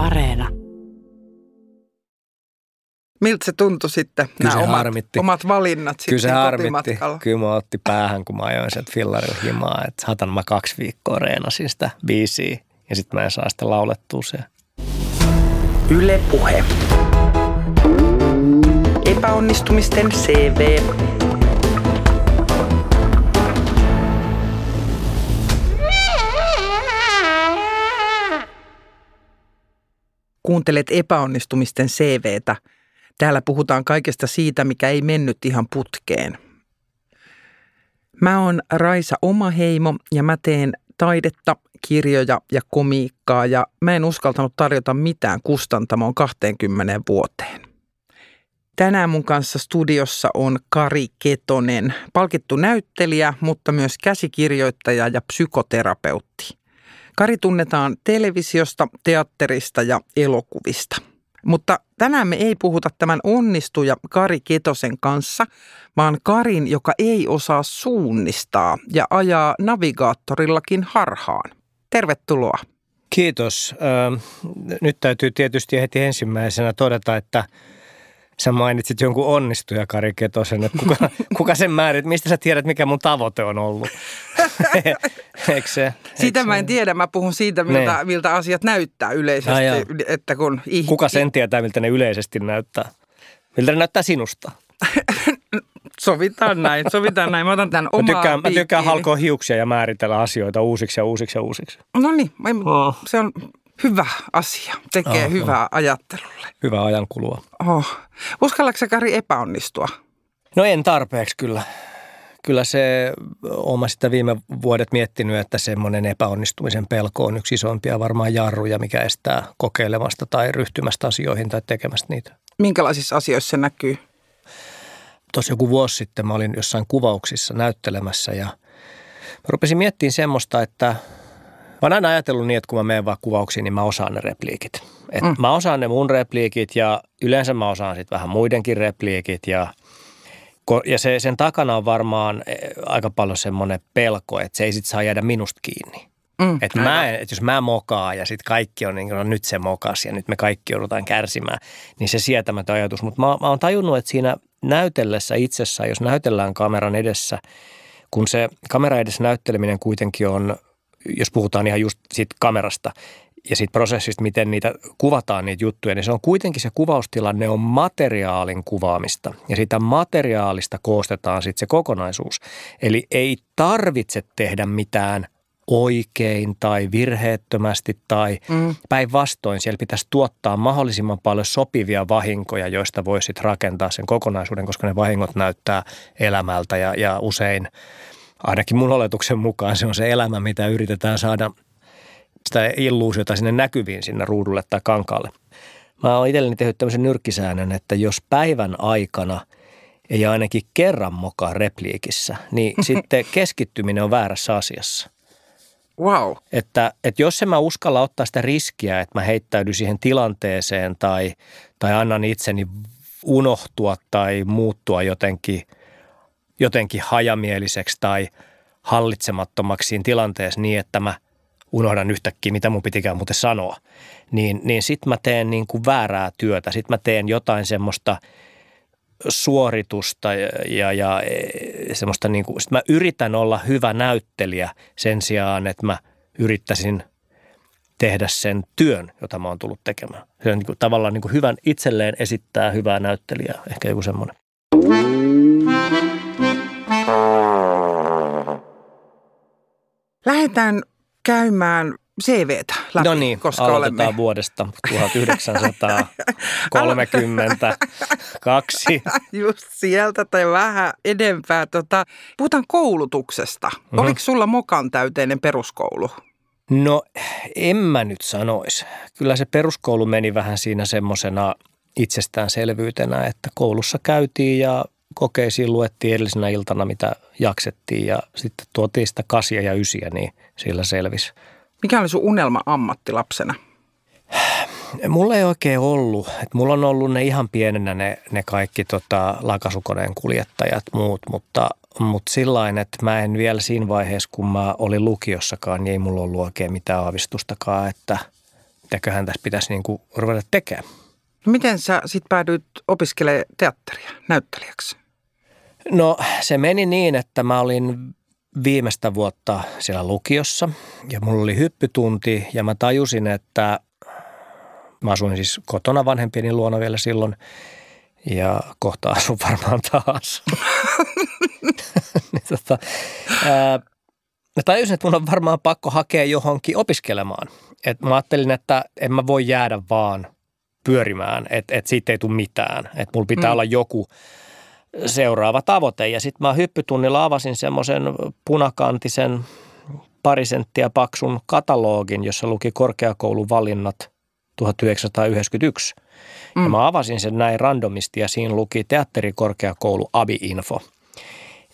Areena. Miltä se tuntui sitten, Kyllä nämä se omat, harmitti. omat valinnat Kyllä se sitten harmitti. Kyllä mä otti päähän, kun mä ajoin sieltä fillarilla himaa. Että hatan mä kaksi viikkoa reenasin sitä biisiä ja sitten mä en saa sitä laulettua se. Yle Puhe. Epäonnistumisten CV. Kuuntelet epäonnistumisten CVtä. Täällä puhutaan kaikesta siitä, mikä ei mennyt ihan putkeen. Mä oon Raisa Omaheimo ja mä teen taidetta, kirjoja ja komiikkaa ja mä en uskaltanut tarjota mitään kustantamoon 20 vuoteen. Tänään mun kanssa studiossa on Kari Ketonen, palkittu näyttelijä, mutta myös käsikirjoittaja ja psykoterapeutti. Kari tunnetaan televisiosta, teatterista ja elokuvista. Mutta tänään me ei puhuta tämän onnistuja Kari Ketosen kanssa, vaan Karin, joka ei osaa suunnistaa ja ajaa navigaattorillakin harhaan. Tervetuloa. Kiitos. Nyt täytyy tietysti heti ensimmäisenä todeta, että sä mainitsit jonkun onnistuja Kari Ketosen, että kuka, kuka sen määrit, mistä sä tiedät, mikä mun tavoite on ollut? Eikö se? Siitä eikö mä se- en tiedä, mä puhun siitä, miltä, Niin. miltä asiat näyttää yleisesti. Jaa. että kun ih- Kuka sen tietää, miltä ne yleisesti näyttää? Miltä ne näyttää sinusta? Sovitaan näin, sovitaan näin. Mä otan tämän Mä omaa tykkään, mä tykkään halkoa hiuksia ja määritellä asioita uusiksi ja uusiksi ja uusiksi. No niin, Oh. se on hyvä asia. Tekee Oh, hyvää ajattelulle. Hyvää ajankulua. Oh. Uskallatko Kari epäonnistua? No en tarpeeksi kyllä. Kyllä se, oma sitä viime vuodet miettinyt, että semmoinen epäonnistumisen pelko on yksi isompia varmaan jarruja, mikä estää kokeilemasta tai ryhtymästä asioihin tai tekemästä niitä. Minkälaisissa asioissa se näkyy? Tuossa joku vuosi sitten mä olin jossain kuvauksissa näyttelemässä ja mä rupesin miettimään semmoista, että mä oon aina ajatellut niin, että kun mä menen vaan kuvauksiin, niin mä osaan ne repliikit. Et Mm. Mä osaan ne mun repliikit ja yleensä mä osaan sitten vähän muidenkin repliikit ja ja se, sen takana on varmaan eh, aika paljon semmoinen pelko, että se ei sit saa jäädä minusta kiinni. Mm, Että mä, en- et jos mä mokaan ja sitten kaikki on niin kuin, no nyt se mokas ja nyt me kaikki joudutaan kärsimään, niin se sietämätön ajatus. Mutta mä, mä oon tajunnut, että siinä näytellessä itsessään, jos näytellään kameran edessä, kun se kamera edessä näytteleminen kuitenkin on, jos puhutaan ihan just siitä kamerasta ja siitä prosessista, miten niitä kuvataan niitä juttuja, niin se on kuitenkin se kuvaustilanne on materiaalin kuvaamista ja siitä materiaalista koostetaan sitten se kokonaisuus. Eli ei tarvitse tehdä mitään oikein tai virheettömästi tai Mm. päinvastoin siellä pitäisi tuottaa mahdollisimman paljon sopivia vahinkoja, joista voisit rakentaa sen kokonaisuuden, koska ne vahingot näyttää elämältä ja, ja usein ainakin mun oletuksen mukaan se on se elämä, mitä yritetään saada sitä illuusiota sinne näkyviin sinne ruudulle tai kankaalle. Mä oon itselleni tehnyt tämmöisen nyrkkisäännön, että jos päivän aikana ei ainakin kerran mokaa repliikissä, niin sitten keskittyminen on väärässä asiassa. Wow. Että, että jos en mä uskalla ottaa sitä riskiä, että mä heittäydyn siihen tilanteeseen tai, tai annan itseni unohtua tai muuttua jotenkin, jotenkin hajamieliseksi tai hallitsemattomaksi siinä tilanteessa niin, että mä unohdan yhtäkkiä, mitä mun pitikään muuten sanoa, niin, niin sit mä teen niin kuin väärää työtä. Sit mä teen jotain semmoista suoritusta ja, ja, ja e, semmoista niin kuin, sit mä yritän olla hyvä näyttelijä sen sijaan, että mä yrittäisin tehdä sen työn, jota mä oon tullut tekemään. Se on niin kuin, tavallaan niin kuin hyvän itselleen esittää hyvää näyttelijää, ehkä joku semmoinen. Lähdetään käymään CVtä läpi, No niin, koska aloitetaan olemme... vuodesta 1932. Just sieltä tai vähän edempää. Tota, puhutaan koulutuksesta. Mhm. Mm-hmm. Oliko sulla mokan täyteinen peruskoulu? No en mä nyt sanois. Kyllä se peruskoulu meni vähän siinä semmoisena itsestäänselvyytenä, että koulussa käytiin ja kokeisiin luettiin edellisenä iltana, mitä jaksettiin ja sitten tuotiin sitä kasia ja ysiä, niin sillä selvisi. Mikä oli sun unelma ammatti lapsena? Mulla ei oikein ollut. Et mulla on ollut ne ihan pienenä ne, ne kaikki tota, lakasukoneen kuljettajat muut, mutta, mutta sillain, että mä en vielä siinä vaiheessa, kun mä olin lukiossakaan, niin ei mulla ollut oikein mitään aavistustakaan, että mitäköhän tässä pitäisi niin kuin ruveta tekemään. No miten sä sitten päädyit opiskelemaan teatteria näyttelijäksi? No se meni niin, että mä olin viimeistä vuotta siellä lukiossa ja mulla oli hyppytunti ja mä tajusin, että mä asuin siis kotona vanhempieni luona vielä silloin ja kohta asun varmaan taas. niin tota, ää, mä tajusin, että mun on varmaan pakko hakea johonkin opiskelemaan. Et mä ajattelin, että en mä voi jäädä vaan pyörimään, että et siitä ei tule mitään. Että mulla pitää mm. olla joku seuraava tavoite. Ja sitten mä hyppytunnilla avasin semmoisen punakantisen pari senttiä paksun katalogin, jossa luki korkeakouluvalinnat 1991. Mm. Ja mä avasin sen näin randomisti ja siinä luki teatterikorkeakoulu Abi-info.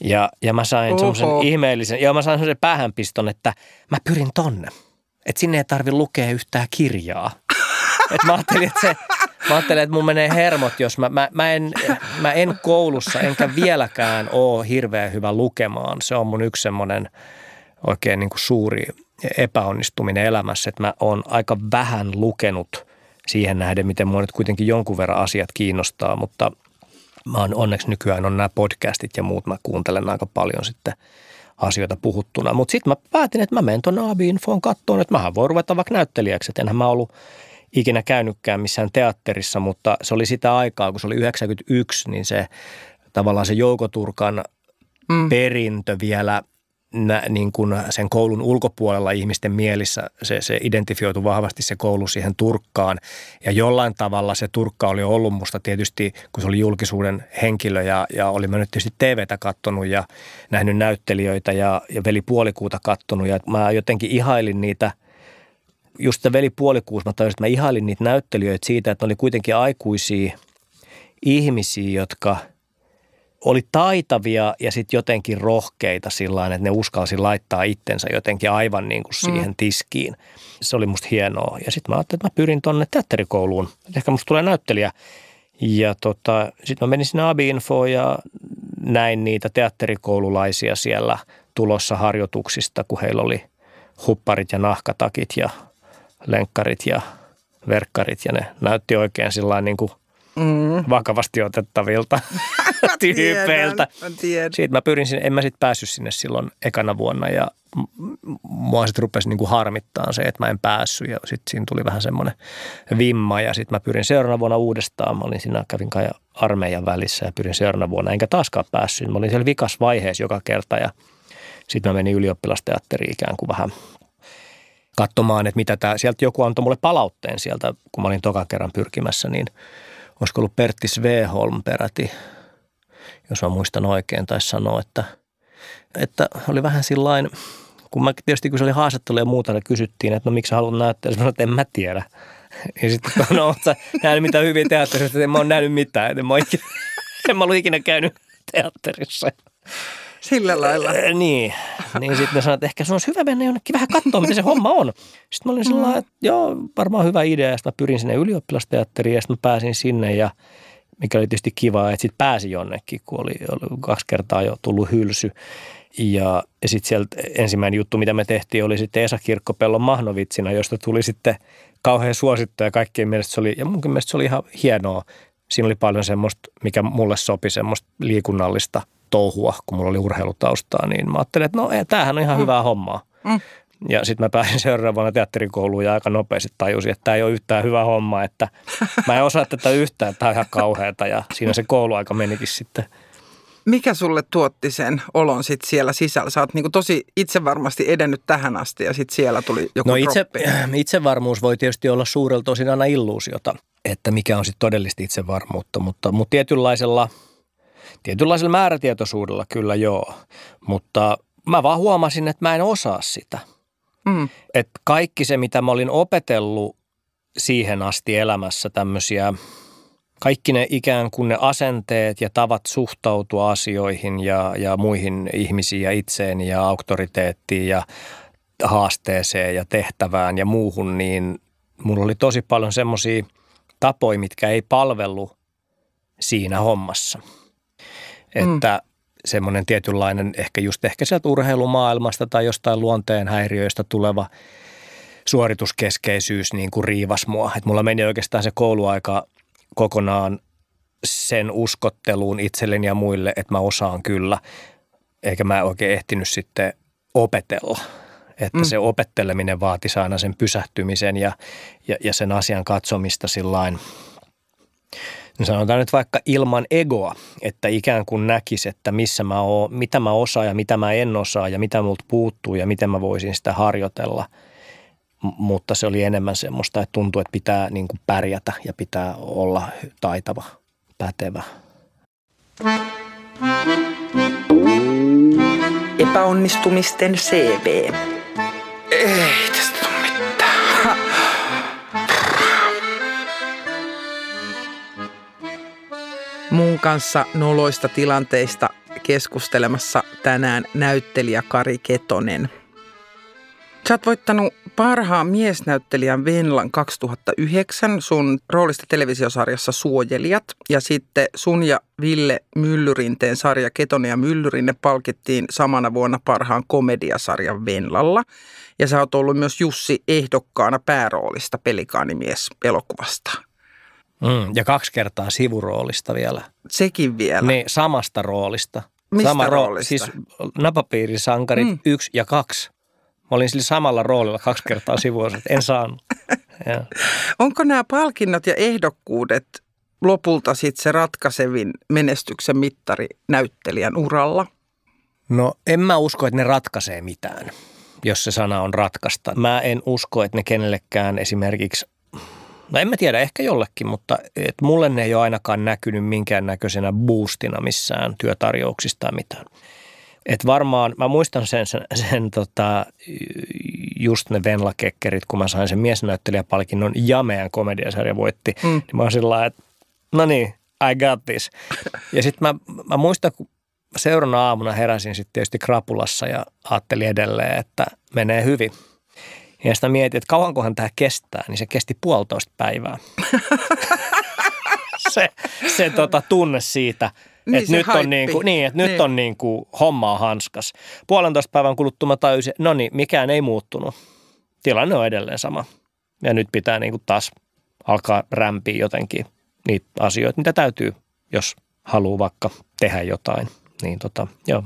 Ja, ja mä sain semmoisen ihmeellisen, ja mä sain semmoisen päähänpiston, että mä pyrin tonne. Että sinne ei tarvi lukea yhtään kirjaa. Et mä ajattelin, että se, mä ajattelin, että mun menee hermot, jos mä, mä, mä, en, mä en koulussa enkä vieläkään ole hirveän hyvä lukemaan. Se on mun yksi semmoinen oikein niin kuin suuri epäonnistuminen elämässä, että mä oon aika vähän lukenut siihen nähden, miten mua nyt kuitenkin jonkun verran asiat kiinnostaa, mutta mä oon onneksi nykyään on nämä podcastit ja muut, mä kuuntelen aika paljon sitten asioita puhuttuna. Mutta sitten mä päätin, että mä menen tuonne AB-infoon kattoon, että mähän voi ruveta vaikka näyttelijäksi, että enhän mä ollut ikinä käynytkään missään teatterissa, mutta se oli sitä aikaa, kun se oli 91, niin se tavallaan se Joukoturkan mm. perintö vielä nä, niin kuin sen koulun ulkopuolella ihmisten mielissä se, se identifioitu vahvasti se koulu siihen Turkkaan. Ja jollain tavalla se Turkka oli ollut musta tietysti, kun se oli julkisuuden henkilö ja, ja oli mä nyt tietysti TVtä kattonut ja nähnyt näyttelijöitä ja, ja veli puolikuuta kattonut. Ja mä jotenkin ihailin niitä – just se veli puolikuus, mä tajusin, että mä ihailin niitä näyttelijöitä siitä, että ne oli kuitenkin aikuisia ihmisiä, jotka oli taitavia ja sitten jotenkin rohkeita sillä että ne uskalsi laittaa itsensä jotenkin aivan niin kuin siihen mm. tiskiin. Se oli musta hienoa. Ja sitten mä ajattelin, että mä pyrin tonne teatterikouluun. Ehkä musta tulee näyttelijä. Ja tota, sitten mä menin sinne Abi-infoon ja näin niitä teatterikoululaisia siellä tulossa harjoituksista, kun heillä oli hupparit ja nahkatakit ja lenkkarit ja verkkarit ja ne näytti oikein sillä niin kuin mm. vakavasti otettavilta tyypeiltä. Siitä mä pyrin sinne, en mä sitten päässyt sinne silloin ekana vuonna ja mua sitten rupesi niin kuin harmittaa se, että mä en päässyt ja sitten siinä tuli vähän semmoinen vimma ja sitten mä pyrin seuraavana vuonna uudestaan. Mä olin siinä, kävin kai armeijan välissä ja pyrin seuraavana vuonna, enkä taaskaan päässyt. Mä olin siellä vikas vaiheessa joka kerta ja sitten mä menin ylioppilasteatteriin ikään kuin vähän katsomaan, että mitä tämä, sieltä joku antoi mulle palautteen sieltä, kun mä olin toka kerran pyrkimässä, niin olisiko ollut Pertti Sveholm peräti, jos mä muistan oikein, tai sanoa, että, että oli vähän sillain, kun mä tietysti kun se oli haastattelu ja muuta, niin kysyttiin, että no miksi sä haluat näyttää, sanoin, että en mä tiedä. Ja sitten no, oot sä nähnyt mitään hyviä teatterissa, että en mä ole nähnyt mitään, en mä, ikinä, en mä ollut ikinä käynyt teatterissa. Sillä lailla. Äh, niin. Niin sitten ne sanoivat, että ehkä se olisi hyvä mennä jonnekin vähän katsoa, miten se homma on. Sitten mä olin mm. sellainen, että joo, varmaan hyvä idea. Sitten mä pyrin sinne ylioppilasteatteriin ja sitten mä pääsin sinne ja mikä oli tietysti kiva, että sitten pääsi jonnekin, kun oli, oli kaksi kertaa jo tullut hylsy. Ja, ja sitten sieltä ensimmäinen juttu, mitä me tehtiin, oli sitten Esa Kirkkopellon Mahnovitsina, josta tuli sitten kauhean suosittu ja kaikkien mielestä se oli, ja munkin mielestä se oli ihan hienoa. Siinä oli paljon semmoista, mikä mulle sopi, semmoista liikunnallista – touhua, kun mulla oli urheilutaustaa, niin mä ajattelin, että no ei, tämähän on ihan mm. hyvää hommaa. Mm. Ja sitten mä pääsin seuraavana teatterikouluun ja aika nopeasti tajusin, että tämä ei ole yhtään hyvä homma, että mä en osaa tätä yhtään, että tämä on ihan kauheata ja siinä se kouluaika menikin sitten. Mikä sulle tuotti sen olon sit siellä sisällä? Sä oot niinku tosi itse varmasti edennyt tähän asti ja sitten siellä tuli joku No itse, itsevarmuus voi tietysti olla suurelta osin aina illuusiota, että mikä on sitten todellista itsevarmuutta, mutta, mutta tietynlaisella – Tietynlaisella määrätietoisuudella kyllä joo, mutta mä vaan huomasin, että mä en osaa sitä. Mm. Että kaikki se, mitä mä olin opetellut siihen asti elämässä tämmöisiä, kaikki ne ikään kuin ne asenteet ja tavat suhtautua asioihin ja, ja muihin ihmisiin ja itseen ja auktoriteettiin ja haasteeseen ja tehtävään ja muuhun, niin mulla oli tosi paljon semmoisia tapoja, mitkä ei palvellu siinä hommassa – että mm. semmoinen tietynlainen ehkä just ehkä sieltä urheilumaailmasta tai jostain luonteen häiriöistä tuleva suorituskeskeisyys niin kuin riivas mua. Et mulla meni oikeastaan se kouluaika kokonaan sen uskotteluun itselleni ja muille, että mä osaan kyllä, eikä mä oikein ehtinyt sitten opetella. Että mm. se opetteleminen vaati aina sen pysähtymisen ja, ja, ja sen asian katsomista sillain, no sanotaan nyt vaikka ilman egoa, että ikään kuin näkisi, että missä mä oon, mitä mä osaan ja mitä mä en osaa ja mitä multa puuttuu ja miten mä voisin sitä harjoitella. M- mutta se oli enemmän semmoista, että tuntuu, että pitää niin kuin pärjätä ja pitää olla taitava pätevä. Epäonnistumisten CV. Ei Mun kanssa noloista tilanteista keskustelemassa tänään näyttelijä Kari Ketonen – Sä oot voittanut parhaan miesnäyttelijän Venlan 2009 sun roolista televisiosarjassa Suojelijat. Ja sitten sun ja Ville Myllyrinteen sarja Ketonen ja Myllyrinne palkittiin samana vuonna parhaan komediasarjan Venlalla. Ja sä oot ollut myös Jussi ehdokkaana pääroolista pelikaanimies elokuvasta. Mm, ja kaksi kertaa sivuroolista vielä. Sekin vielä. Niin, samasta roolista. Mistä Sama roolista? Siis napapiirisankarit mm. yksi ja kaksi. Mä olin sillä samalla roolilla kaksi kertaa sivuosa, en saanut. Ja. Onko nämä palkinnot ja ehdokkuudet lopulta sitten se ratkaisevin menestyksen mittari näyttelijän uralla? No en mä usko, että ne ratkaisee mitään, jos se sana on ratkaista. Mä en usko, että ne kenellekään esimerkiksi No en mä tiedä, ehkä jollekin, mutta et mulle ne ei ole ainakaan näkynyt minkäännäköisenä boostina missään työtarjouksista tai mitään. Et varmaan, mä muistan sen, sen, sen tota, just ne Venla-kekkerit, kun mä sain sen miesnäyttelijäpalkinnon ja meidän komediasarja voitti. Mm. Niin mä oon sillä että no niin, I got this. Ja sitten mä, mä muistan, kun seuraavana aamuna heräsin sitten tietysti krapulassa ja ajattelin edelleen, että menee hyvin. Ja sitä mietin, että kauankohan tämä kestää, niin se kesti puolitoista päivää. se se tota, tunne siitä – niin että nyt, on niin kuin, niin, että niin. nyt on niin kuin hommaa hanskas. Puolentoista päivän kuluttua mä tajusin, no niin, mikään ei muuttunut. Tilanne on edelleen sama. Ja nyt pitää niin kuin taas alkaa rämpiä jotenkin niitä asioita, mitä täytyy, jos haluaa vaikka tehdä jotain. Niin tota, joo.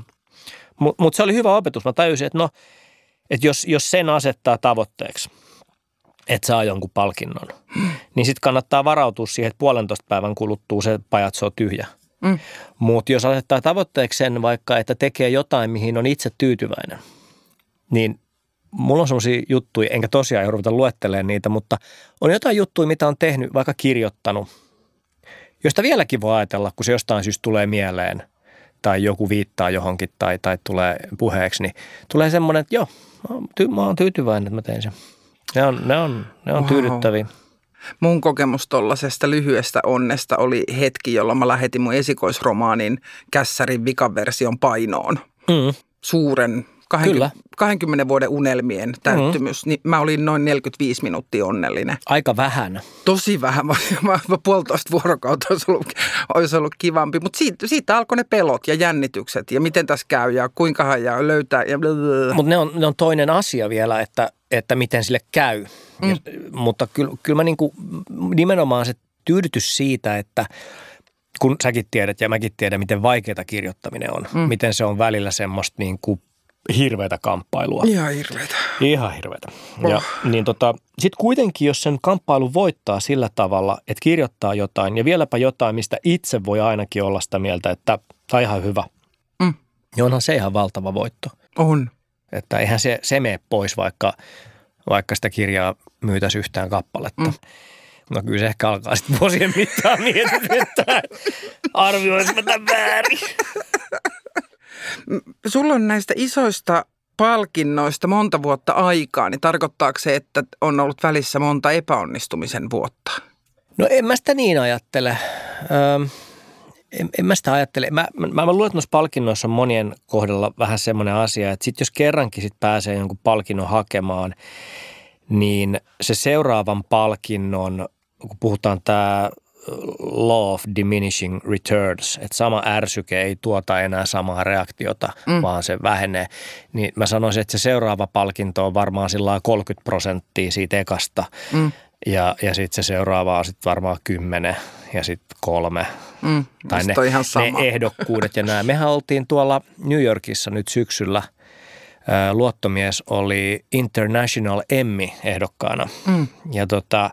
Mutta mut se oli hyvä opetus. Mä tajusin, että no, että jos, jos sen asettaa tavoitteeksi, että saa jonkun palkinnon, hmm. niin sitten kannattaa varautua siihen, että puolentoista päivän kuluttua se pajatso on tyhjä – Mm. Mutta jos asettaa tavoitteeksi vaikka, että tekee jotain, mihin on itse tyytyväinen, niin mulla on sellaisia juttuja, enkä tosiaan jouduta luettelemaan niitä, mutta on jotain juttuja, mitä on tehnyt, vaikka kirjoittanut, josta vieläkin voi ajatella, kun se jostain syystä tulee mieleen tai joku viittaa johonkin tai, tai tulee puheeksi, niin tulee semmoinen, että joo, mä oon tyytyväinen, että mä tein sen. Ne on, ne on, ne on wow. tyydyttäviä. Mun kokemus tuollaisesta lyhyestä onnesta oli hetki, jolloin mä lähetin mun esikoisromaanin Kässärin vikaversion painoon. Mm. Suuren 20, 20 vuoden unelmien täyttymys, mm. niin mä olin noin 45 minuuttia onnellinen. Aika vähän. Tosi vähän. Mä, mä, mä puolitoista vuorokautta olisi ollut, olisi ollut kivampi, mutta siitä, siitä alkoi ne pelot ja jännitykset ja miten tässä käy ja kuinka ja löytää. Ja mutta ne on, ne on toinen asia vielä, että, että miten sille käy. Mm. Ja, mutta kyllä, kyllä mä niin kuin, nimenomaan se tyydytys siitä, että kun säkin tiedät ja mäkin tiedän, miten vaikeaa kirjoittaminen on. Mm. Miten se on välillä semmoista niin kuin hirveätä kamppailua. Ihan hirveätä. Ihan hirveätä. Oh. Ja, niin tota, sitten kuitenkin, jos sen kamppailu voittaa sillä tavalla, että kirjoittaa jotain ja vieläpä jotain, mistä itse voi ainakin olla sitä mieltä, että tämä ihan hyvä, mm. niin onhan se ihan valtava voitto. On. Että eihän se, se mene pois, vaikka, vaikka sitä kirjaa myytäisi yhtään kappaletta. Mm. No kyllä se ehkä alkaa sitten vuosien mittaan mietityttää, arvioisimme tämän väärin. Sulla on näistä isoista palkinnoista monta vuotta aikaa, niin tarkoittaako se, että on ollut välissä monta epäonnistumisen vuotta? No en mä sitä niin ajattele. Öö, en, en mä sitä ajattele. Mä, mä, mä luulen, että noissa palkinnoissa on monien kohdalla vähän semmoinen asia, että sit jos kerrankin sit pääsee jonkun palkinnon hakemaan, niin se seuraavan palkinnon, kun puhutaan tämä law of diminishing returns, että sama ärsyke ei tuota enää samaa reaktiota, mm. vaan se vähenee. Niin mä sanoisin, että se seuraava palkinto on varmaan sillä 30 prosenttia siitä ekasta. Mm. Ja, ja sitten se seuraava on sitten varmaan kymmenen ja sitten kolme. Mm, tai ne, ihan sama. ne ehdokkuudet ja nämä. Mehän oltiin tuolla New Yorkissa nyt syksyllä. Luottomies oli International Emmy-ehdokkaana. Mm. Ja tota,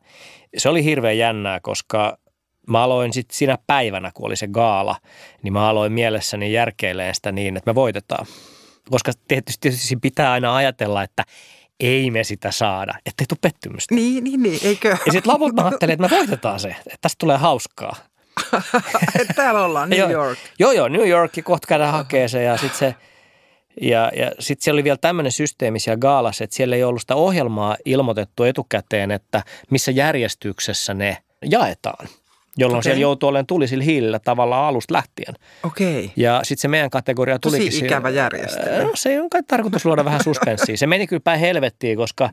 se oli hirveän jännää, koska mä aloin sitten siinä päivänä, kun oli se gaala, niin mä aloin mielessäni järkeileen sitä niin, että me voitetaan. Koska tietysti, tietysti pitää aina ajatella, että ei me sitä saada, ettei tule pettymystä. Niin, niin, niin, eikö? Ja sitten lopulta mä ajattelin, että me voitetaan se, että tästä tulee hauskaa. Täällä ollaan, New York. joo, joo, New York, kohta käydään hakee se ja sitten se, ja, ja sitten siellä oli vielä tämmöinen systeemi siellä gaalassa, että siellä ei ollut sitä ohjelmaa ilmoitettu etukäteen, että missä järjestyksessä ne jaetaan jolloin okay. siellä joutuu olemaan tulisilla hiilillä tavallaan alusta lähtien. Okei. Okay. Ja sitten se meidän kategoria tulikin. Tosi ikävä järjestelmä. No, se on kai tarkoitus luoda vähän suspenssia. Se meni kyllä päin helvettiin, koska,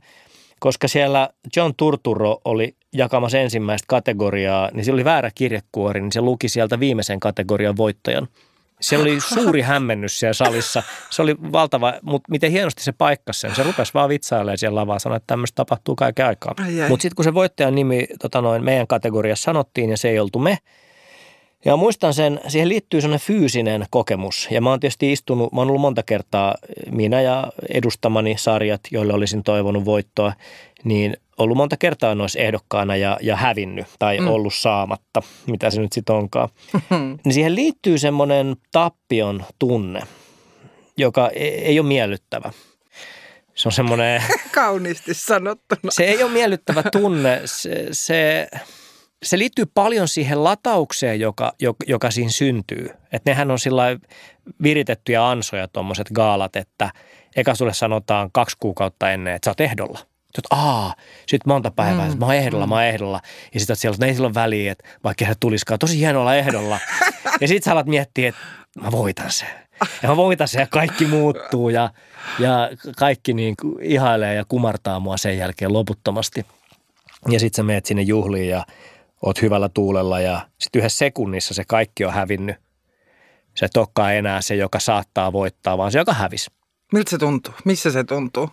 koska siellä John Turturro oli jakamassa ensimmäistä kategoriaa, niin se oli väärä kirjekuori, niin se luki sieltä viimeisen kategorian voittajan – siellä oli suuri hämmennys siellä salissa. Se oli valtava, mutta miten hienosti se paikkasi sen. Se rupesi vaan vitsailemaan siellä lavaa, sanoi, että tämmöistä tapahtuu kaiken aikaa. Mutta sitten kun se voittajan nimi tota noin, meidän kategoriassa sanottiin ja se ei oltu me, ja muistan sen, siihen liittyy sellainen fyysinen kokemus. Ja mä oon tietysti istunut, mä oon ollut monta kertaa, minä ja edustamani sarjat, joille olisin toivonut voittoa, niin ollut monta kertaa noissa ehdokkaana ja, ja hävinnyt tai mm. ollut saamatta, mitä se nyt sitten onkaan. niin siihen liittyy semmoinen tappion tunne, joka ei, ei ole miellyttävä. Se on semmoinen... Kauniisti sanottuna. Se ei ole miellyttävä tunne. Se, se, se liittyy paljon siihen lataukseen, joka, joka, joka siinä syntyy. Että nehän on sillä viritettyjä ansoja tuommoiset gaalat, että eka sulle sanotaan kaksi kuukautta ennen, että sä oot ehdolla – sitten, aa, sitten monta päivää, mm. mä oon ehdolla, mm. mä oon ehdolla. Ja sitten siellä, että ei sillä ole väliä, että vaikka hän tulisikaan, tosi hienolla ehdolla. ja sitten sä alat miettiä, että mä voitan sen. Ja mä voitan sen ja kaikki muuttuu ja, ja kaikki niin ihailee ja kumartaa mua sen jälkeen loputtomasti. Ja sitten sä meet sinne juhliin ja oot hyvällä tuulella ja sitten yhdessä sekunnissa se kaikki on hävinnyt. Se tokkaa enää se, joka saattaa voittaa, vaan se, joka hävisi. Miltä se tuntuu? Missä se tuntuu?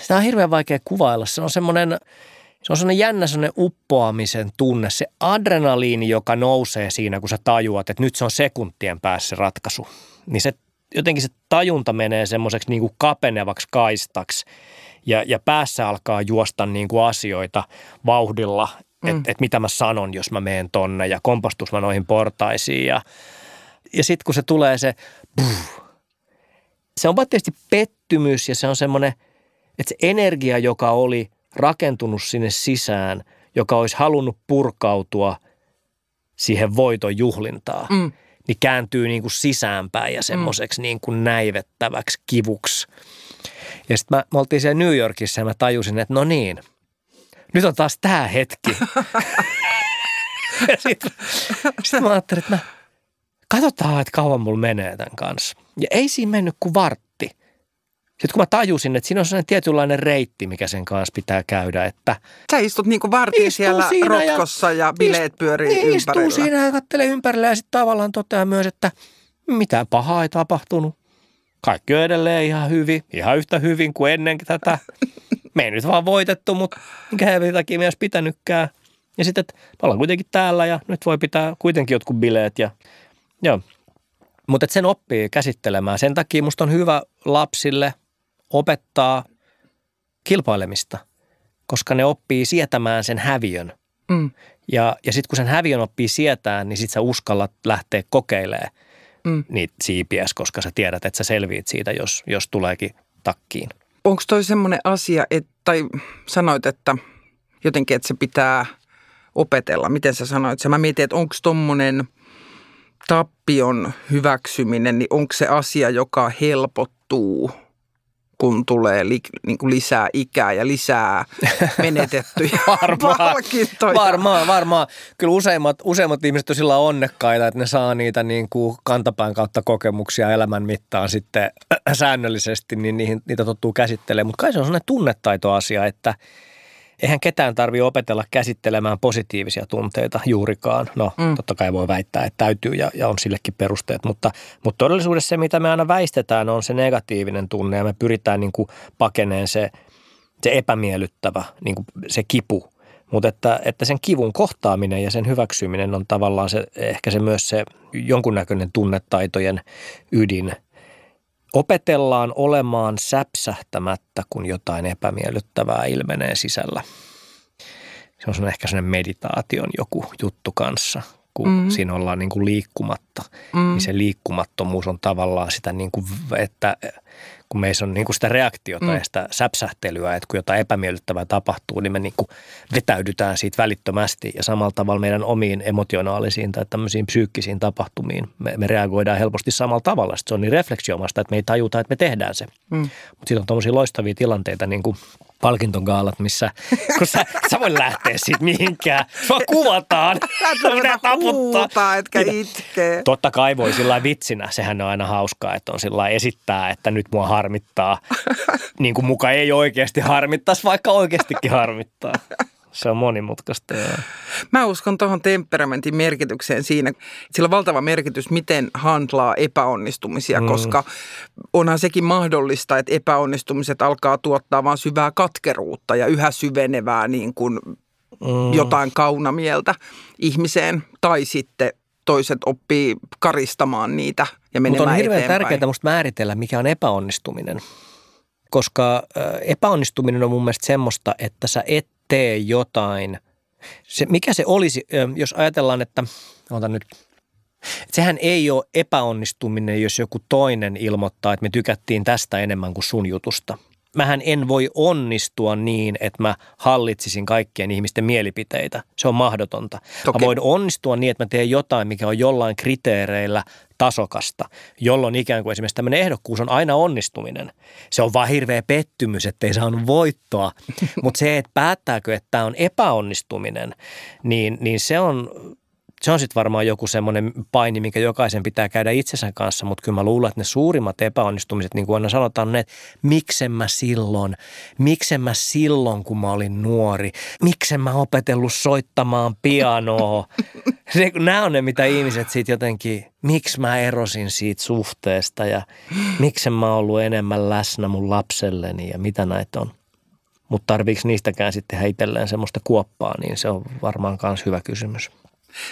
Sitä on hirveän vaikea kuvailla. Se on semmoinen, se on semmoinen jännä semmoinen uppoamisen tunne. Se adrenaliini, joka nousee siinä, kun sä tajuat, että nyt se on sekuntien päässä se ratkaisu. Niin se jotenkin se tajunta menee semmoiseksi niin kuin kapenevaksi kaistaksi ja, ja päässä alkaa juosta niin kuin asioita vauhdilla, mm. että et mitä mä sanon, jos mä menen tonne ja kompastus mä noihin portaisiin ja, ja sitten kun se tulee se, puh, se on vaan tietysti pettymys ja se on semmoinen – että se energia, joka oli rakentunut sinne sisään, joka olisi halunnut purkautua siihen voiton juhlintaan, mm. niin kääntyy niin kuin sisäänpäin ja semmoiseksi mm. niin kuin näivettäväksi kivuksi. Ja sitten me oltiin siellä New Yorkissa ja mä tajusin, että no niin, nyt on taas tämä hetki. sitten sit mä ajattelin, että mä, katsotaan, että kauan mulla menee tämän kanssa. Ja ei siinä mennyt kuin vartti sitten kun mä tajusin, että siinä on sellainen tietynlainen reitti, mikä sen kanssa pitää käydä, että... Sä istut niin kuin vartin siellä rotkossa ja, ja bileet pyörii niin, ympärillä. Istuu siinä ja katselee ympärillä ja sitten tavallaan toteaa myös, että mitään pahaa ei tapahtunut. Kaikki on edelleen ihan hyvin, ihan yhtä hyvin kuin ennen tätä. Me ei nyt vaan voitettu, mutta minkä helvetin takia me olisi pitänytkään. Ja sitten, että me ollaan kuitenkin täällä ja nyt voi pitää kuitenkin jotkut bileet. Ja, joo. Mutta sen oppii käsittelemään. Sen takia musta on hyvä lapsille – opettaa kilpailemista, koska ne oppii sietämään sen häviön. Mm. Ja, ja sitten kun sen häviön oppii sietää, niin sitten sä uskallat lähteä kokeilemaan mm. niitä siipiäs, koska sä tiedät, että sä selviit siitä, jos, jos tuleekin takkiin. Onko toi semmoinen asia, että, tai sanoit, että jotenkin, että se pitää opetella. Miten sä sanoit se? Mä mietin, että onko tommonen tappion hyväksyminen, niin onko se asia, joka helpottuu – kun tulee li, niin kuin lisää ikää ja lisää menetettyjä varmaan, palkintoja. Varmaan, varmaan. Kyllä useimmat, useimmat ihmiset on sillä onnekkaita, että ne saa niitä niin kuin kantapään kautta kokemuksia elämän mittaan sitten säännöllisesti, niin niihin, niitä tottuu käsittelemään. Mutta kai se on sellainen tunnetaitoasia, että, eihän ketään tarvitse opetella käsittelemään positiivisia tunteita juurikaan. No, mm. totta kai voi väittää, että täytyy ja, ja on sillekin perusteet, mutta, mutta todellisuudessa se, mitä me aina väistetään, on se negatiivinen tunne ja me pyritään niin kuin pakeneen se, se epämiellyttävä, niin kuin se kipu. Mutta että, että sen kivun kohtaaminen ja sen hyväksyminen on tavallaan se, ehkä se myös se jonkunnäköinen tunnetaitojen ydin – Opetellaan olemaan säpsähtämättä, kun jotain epämiellyttävää ilmenee sisällä. Se on ehkä sellainen meditaation joku juttu kanssa, kun mm. siinä ollaan niin kuin liikkumatta. Mm. Niin se liikkumattomuus on tavallaan sitä, niin kuin, että kun meissä on niin kuin sitä reaktiota mm. ja sitä säpsähtelyä, että kun jotain epämiellyttävää tapahtuu, niin me niin kuin vetäydytään siitä välittömästi ja samalla tavalla meidän omiin emotionaalisiin tai tämmöisiin psyykkisiin tapahtumiin me, me reagoidaan helposti samalla tavalla. Sitten se on niin refleksioimasta, että me ei tajuta, että me tehdään se. Mm. Mutta sitten on tuommoisia loistavia tilanteita, niin kuin palkintogaalat, missä kun sä, sä voi lähteä siitä mihinkään. Sua kuvataan. Sä taputtaa. etkä itkee. Totta kai voi sillä vitsinä. Sehän on aina hauskaa, että on sillä esittää, että nyt mua harmittaa. Niin kuin muka ei oikeasti harmittaisi, vaikka oikeastikin harmittaa. Se on monimutkaista. Ja... Mä uskon tuohon temperamentin merkitykseen siinä. Sillä on valtava merkitys, miten handlaa epäonnistumisia, mm. koska onhan sekin mahdollista, että epäonnistumiset alkaa tuottaa vaan syvää katkeruutta ja yhä syvenevää niin kuin mm. jotain kaunamieltä ihmiseen. Tai sitten toiset oppii karistamaan niitä ja menemään Mutta on hirveän eteenpäin. tärkeää musta määritellä, mikä on epäonnistuminen. Koska epäonnistuminen on mun mielestä semmoista, että sä et tee jotain. Se, mikä se olisi, jos ajatellaan, että otan nyt Sehän ei ole epäonnistuminen, jos joku toinen ilmoittaa, että me tykättiin tästä enemmän kuin sun jutusta. Mähän en voi onnistua niin, että mä hallitsisin kaikkien ihmisten mielipiteitä. Se on mahdotonta. Toki. Mä voin onnistua niin, että mä teen jotain, mikä on jollain kriteereillä tasokasta, jolloin ikään kuin esimerkiksi tämmöinen ehdokkuus on aina onnistuminen. Se on vaan hirveä pettymys, ettei saanut voittoa, mutta se, että päättääkö, että tämä on epäonnistuminen, niin, niin se on se on sitten varmaan joku semmoinen paini, mikä jokaisen pitää käydä itsensä kanssa, mutta kyllä mä luulen, että ne suurimmat epäonnistumiset, niin kuin aina sanotaan, ne, että miksen mä silloin, miksen mä silloin, kun mä olin nuori, miksen mä opetellut soittamaan pianoa. Nämä on ne, mitä ihmiset siitä jotenkin, miksi mä erosin siitä suhteesta ja miksen mä ollut enemmän läsnä mun lapselleni ja mitä näitä on. Mutta tarviiko niistäkään sitten tehdä itselleen semmoista kuoppaa, niin se on varmaan myös hyvä kysymys.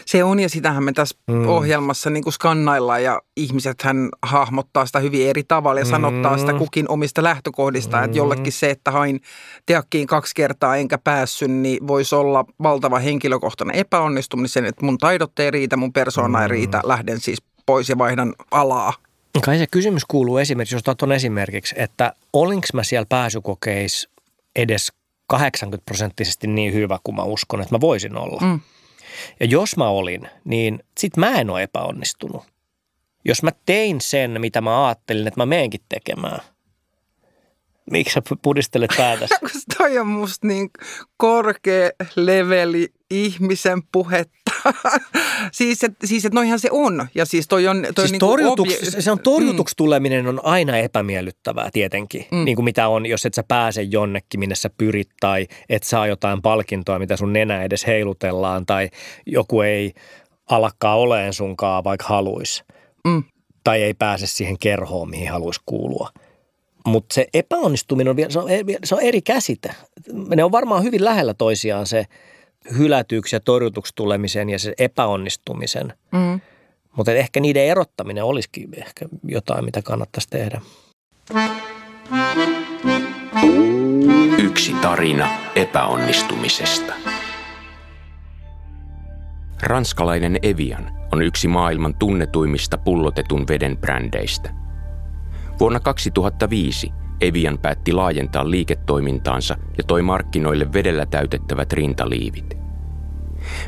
Se on ja sitähän me tässä mm. ohjelmassa niin kuin skannaillaan ja ihmiset hän hahmottaa sitä hyvin eri tavalla ja mm. sanottaa sitä kukin omista lähtökohdista. Mm. Että jollekin se, että hain teakkiin kaksi kertaa enkä päässyt, niin voisi olla valtava henkilökohtainen epäonnistuminen sen, että mun taidot ei riitä, mun persoona mm. ei riitä, lähden siis pois ja vaihdan alaa. Kai se kysymys kuuluu esimerkiksi, jos otat esimerkiksi, että olinko mä siellä pääsykokeissa edes 80 prosenttisesti niin hyvä kuin mä uskon, että mä voisin olla. Mm. Ja jos mä olin, niin sit mä en ole epäonnistunut. Jos mä tein sen, mitä mä ajattelin, että mä meenkin tekemään. Miksi sä pudistelet päätäsi? Koska toi on musta niin korkea leveli ihmisen puhetta. Siis, että siis, et noihan se on. Ja siis toi on, toi siis niin torjutuks, obje- se on torjutuksi mm. tuleminen on aina epämiellyttävää tietenkin. Mm. Niin kuin mitä on, jos et sä pääse jonnekin, minne sä pyrit tai et saa jotain palkintoa, mitä sun nenä edes heilutellaan tai joku ei alkaa oleen sunkaan, vaikka haluaisi. Mm. Tai ei pääse siihen kerhoon, mihin haluaisi kuulua. Mutta se epäonnistuminen on, se on, se on eri käsite. Ne on varmaan hyvin lähellä toisiaan se – hylätyksi ja torjutuksi tulemisen ja se epäonnistumisen. Mm. Mutta ehkä niiden erottaminen olisikin ehkä jotain, mitä kannattaisi tehdä. Yksi tarina epäonnistumisesta. Ranskalainen Evian on yksi maailman tunnetuimmista pullotetun veden brändeistä. Vuonna 2005 Evian päätti laajentaa liiketoimintaansa ja toi markkinoille vedellä täytettävät rintaliivit.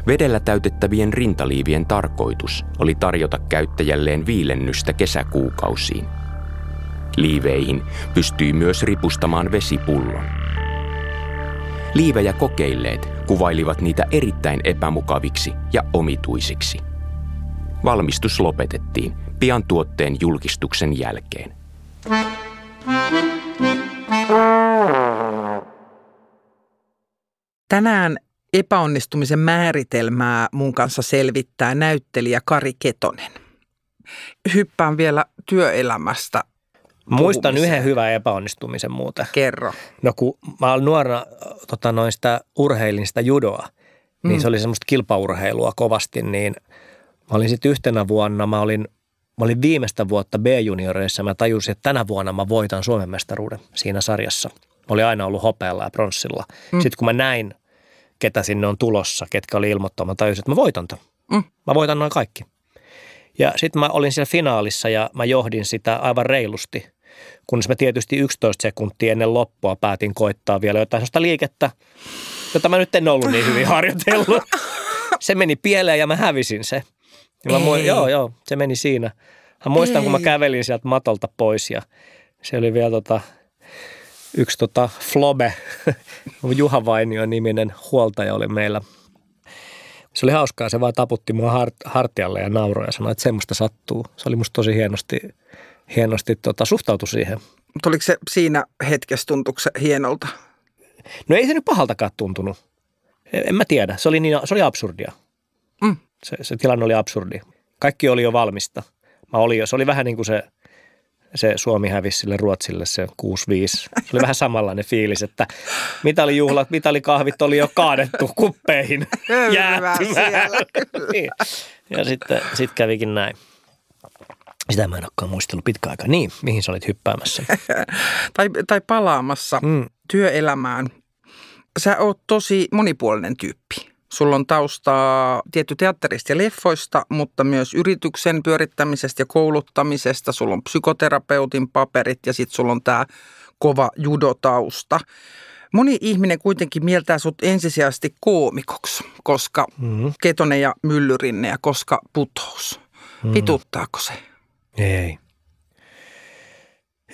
Vedellä täytettävien rintaliivien tarkoitus oli tarjota käyttäjälleen viilennystä kesäkuukausiin. Liiveihin pystyi myös ripustamaan vesipullon. Liivejä kokeilleet kuvailivat niitä erittäin epämukaviksi ja omituisiksi. Valmistus lopetettiin pian tuotteen julkistuksen jälkeen. Tänään epäonnistumisen määritelmää mun kanssa selvittää näyttelijä Kari Ketonen. Hyppään vielä työelämästä. Muistan puhumiseen. yhden hyvän epäonnistumisen muuten. Kerro. No kun mä olin nuorena tota, noin sitä urheilin sitä judoa, niin Mm. se oli semmoista kilpaurheilua kovasti, niin mä olin sitten yhtenä vuonna, mä olin, mä olin viimeistä vuotta B-junioreissa, mä tajusin, että tänä vuonna mä voitan Suomen mestaruuden siinä sarjassa. Mä olin aina ollut hopealla ja pronssilla. Mm. Sitten kun mä näin, ketä sinne on tulossa, ketkä oli ilmoittanut, mä tajusin, että mä voitan tämän. Mm. Mä voitan noin kaikki. Ja sitten mä olin siellä finaalissa ja mä johdin sitä aivan reilusti, kunnes mä tietysti 11 sekuntia ennen loppua päätin koittaa vielä jotain sellaista liikettä, jota mä nyt en ollut niin hyvin harjoitellut. Se meni pieleen ja mä hävisin se. Ja mä muin, Ei. joo, joo, se meni siinä. Mä muistan, kun mä Ei. kävelin sieltä matolta pois ja se oli vielä tota, yksi tota Flobe, Juha Vainio niminen huoltaja oli meillä. Se oli hauskaa, se vaan taputti mua hart, hartialle ja nauroi ja sanoi, että semmoista sattuu. Se oli musta tosi hienosti, hienosti tota, suhtautu siihen. Mutta oliko se siinä hetkessä tuntuiko se hienolta? No ei se nyt pahaltakaan tuntunut. En en mä tiedä, se oli, niin, se oli absurdia. Mm. Se, se tilanne oli absurdi. Kaikki oli jo valmista. Mä olin jo, se oli vähän niin kuin se, se Suomi hävisi sille Ruotsille se 6-5. Se oli vähän samanlainen fiilis, että mitalijuhlat, mitalikahvit oli jo kaadettu kuppeihin siellä, niin. Ja sitten sit kävikin näin. Sitä mä en olekaan muistellut pitkä aika. Niin, mihin sä olit hyppäämässä? Tai, tai palaamassa Mm. työelämään. Sä oot tosi monipuolinen tyyppi. Sulla on taustaa tietty teatterista ja leffoista, mutta myös yrityksen pyörittämisestä ja kouluttamisesta. Sulla on psykoterapeutin paperit ja sitten sulla on tämä kova judotausta. Moni ihminen kuitenkin mieltää sut ensisijaisesti koomikoksi, koska Mm. Ketonen ja Myllyrinne ja koska putous. Vituttaako se? Ei.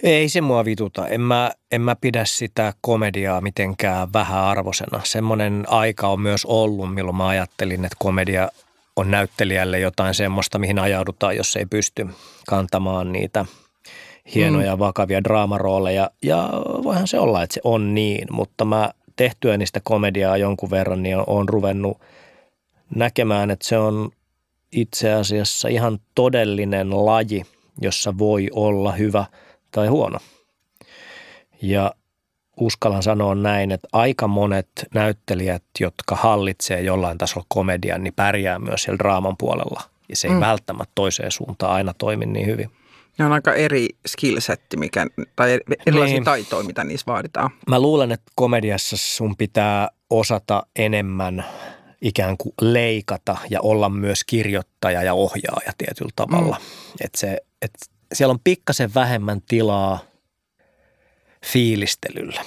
Ei se mua vituta. En mä, en mä pidä sitä komediaa mitenkään vähäarvoisena. Semmoinen aika on myös ollut, milloin mä ajattelin, että komedia on näyttelijälle jotain semmoista, mihin ajaudutaan, jos ei pysty kantamaan niitä hienoja, vakavia draamarooleja. Ja voihan se olla, että se on niin, mutta mä tehtyä niistä komediaa jonkun verran, niin on ruvennut näkemään, että se on itse asiassa ihan todellinen laji, jossa voi olla hyvä tai huono. Ja uskallan sanoa näin, että aika monet näyttelijät, jotka hallitsee jollain tasolla komedian, niin pärjää myös siellä draaman puolella. Ja se ei mm. välttämättä toiseen suuntaan aina toimi niin hyvin. Ne on aika eri skillsetti, mikä, tai erilaisia Niin. taitoja, mitä niissä vaaditaan. Mä luulen, että komediassa sun pitää osata enemmän ikään kuin leikata ja olla myös kirjoittaja ja ohjaaja tietyllä tavalla. Mm. Et se, et siellä on pikkasen vähemmän tilaa fiilistelylle.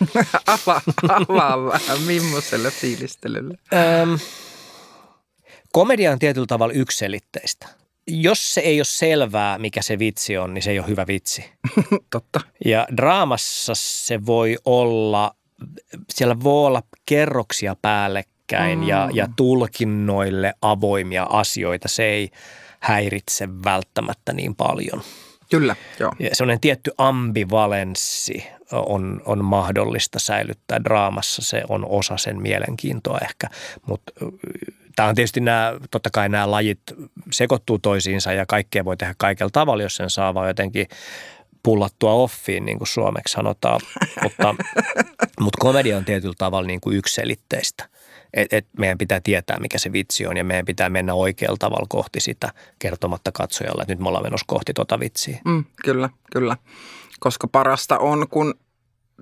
Avaa, avaa vähän, millaiselle fiilistelylle. Öm, komedia on tietyllä tavalla ykselitteistä. Jos se ei ole selvää, mikä se vitsi on, niin se ei ole hyvä vitsi. Totta. Ja draamassa se voi olla, siellä voi olla kerroksia päällekkäin mm. ja, ja tulkinnoille avoimia asioita. Se ei häiritse välttämättä niin paljon. Kyllä, joo. Ja sellainen tietty ambivalenssi on, on mahdollista säilyttää draamassa. Se on osa sen mielenkiintoa ehkä, mutta tämä on tietysti nämä, totta kai nämä lajit sekoittuu toisiinsa ja kaikkea voi tehdä kaikella tavalla, jos sen saa vaan jotenkin pullattua offiin, niin kuin suomeksi sanotaan. mutta, mutta komedia on tietyllä tavalla niin kuin yksiselitteistä. Et, et meidän pitää tietää, mikä se vitsi on ja meidän pitää mennä oikealla tavalla kohti sitä kertomatta katsojalle, että nyt me ollaan menossa kohti tota vitsiä. Mm, kyllä, kyllä. Koska parasta on, kun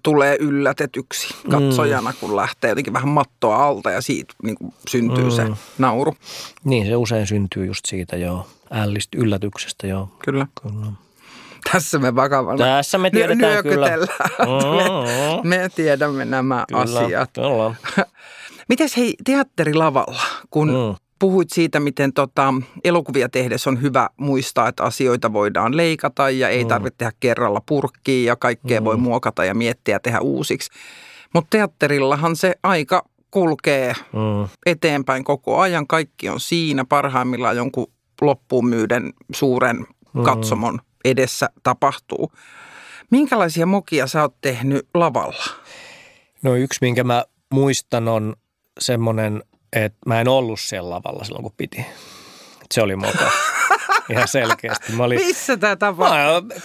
tulee yllätetyksi katsojana, mm. kun lähtee jotenkin vähän mattoa alta ja siitä niin kuin syntyy mm. se nauru. Niin, se usein syntyy just siitä joo, ällistä yllätyksestä joo. Kyllä. Kyllä. Tässä me vakavana Tässä me tiedetään kyllä. Mm, Me tiedämme nämä kyllä, asiat. Kyllä. Mites hei teatterilavalla, kun mm. Mm. puhuit siitä, miten tota, elokuvia tehdessä on hyvä muistaa, että asioita voidaan leikata ja ei mm. tarvitse tehdä kerralla purkkiin ja kaikkea mm. voi muokata ja miettiä ja tehdä uusiksi. Mutta teatterillahan se aika kulkee Mm. eteenpäin koko ajan. Kaikki on siinä parhaimmillaan jonkun loppuun myyden suuren katsomon edessä tapahtuu. Minkälaisia mokia sä oot tehnyt lavalla? No yksi, minkä mä muistan on semmoinen, että mä en ollut siellä lavalla silloin, kun piti. Se oli moka. Ihan selkeästi. Mä olin, Missä tämä tapahtui?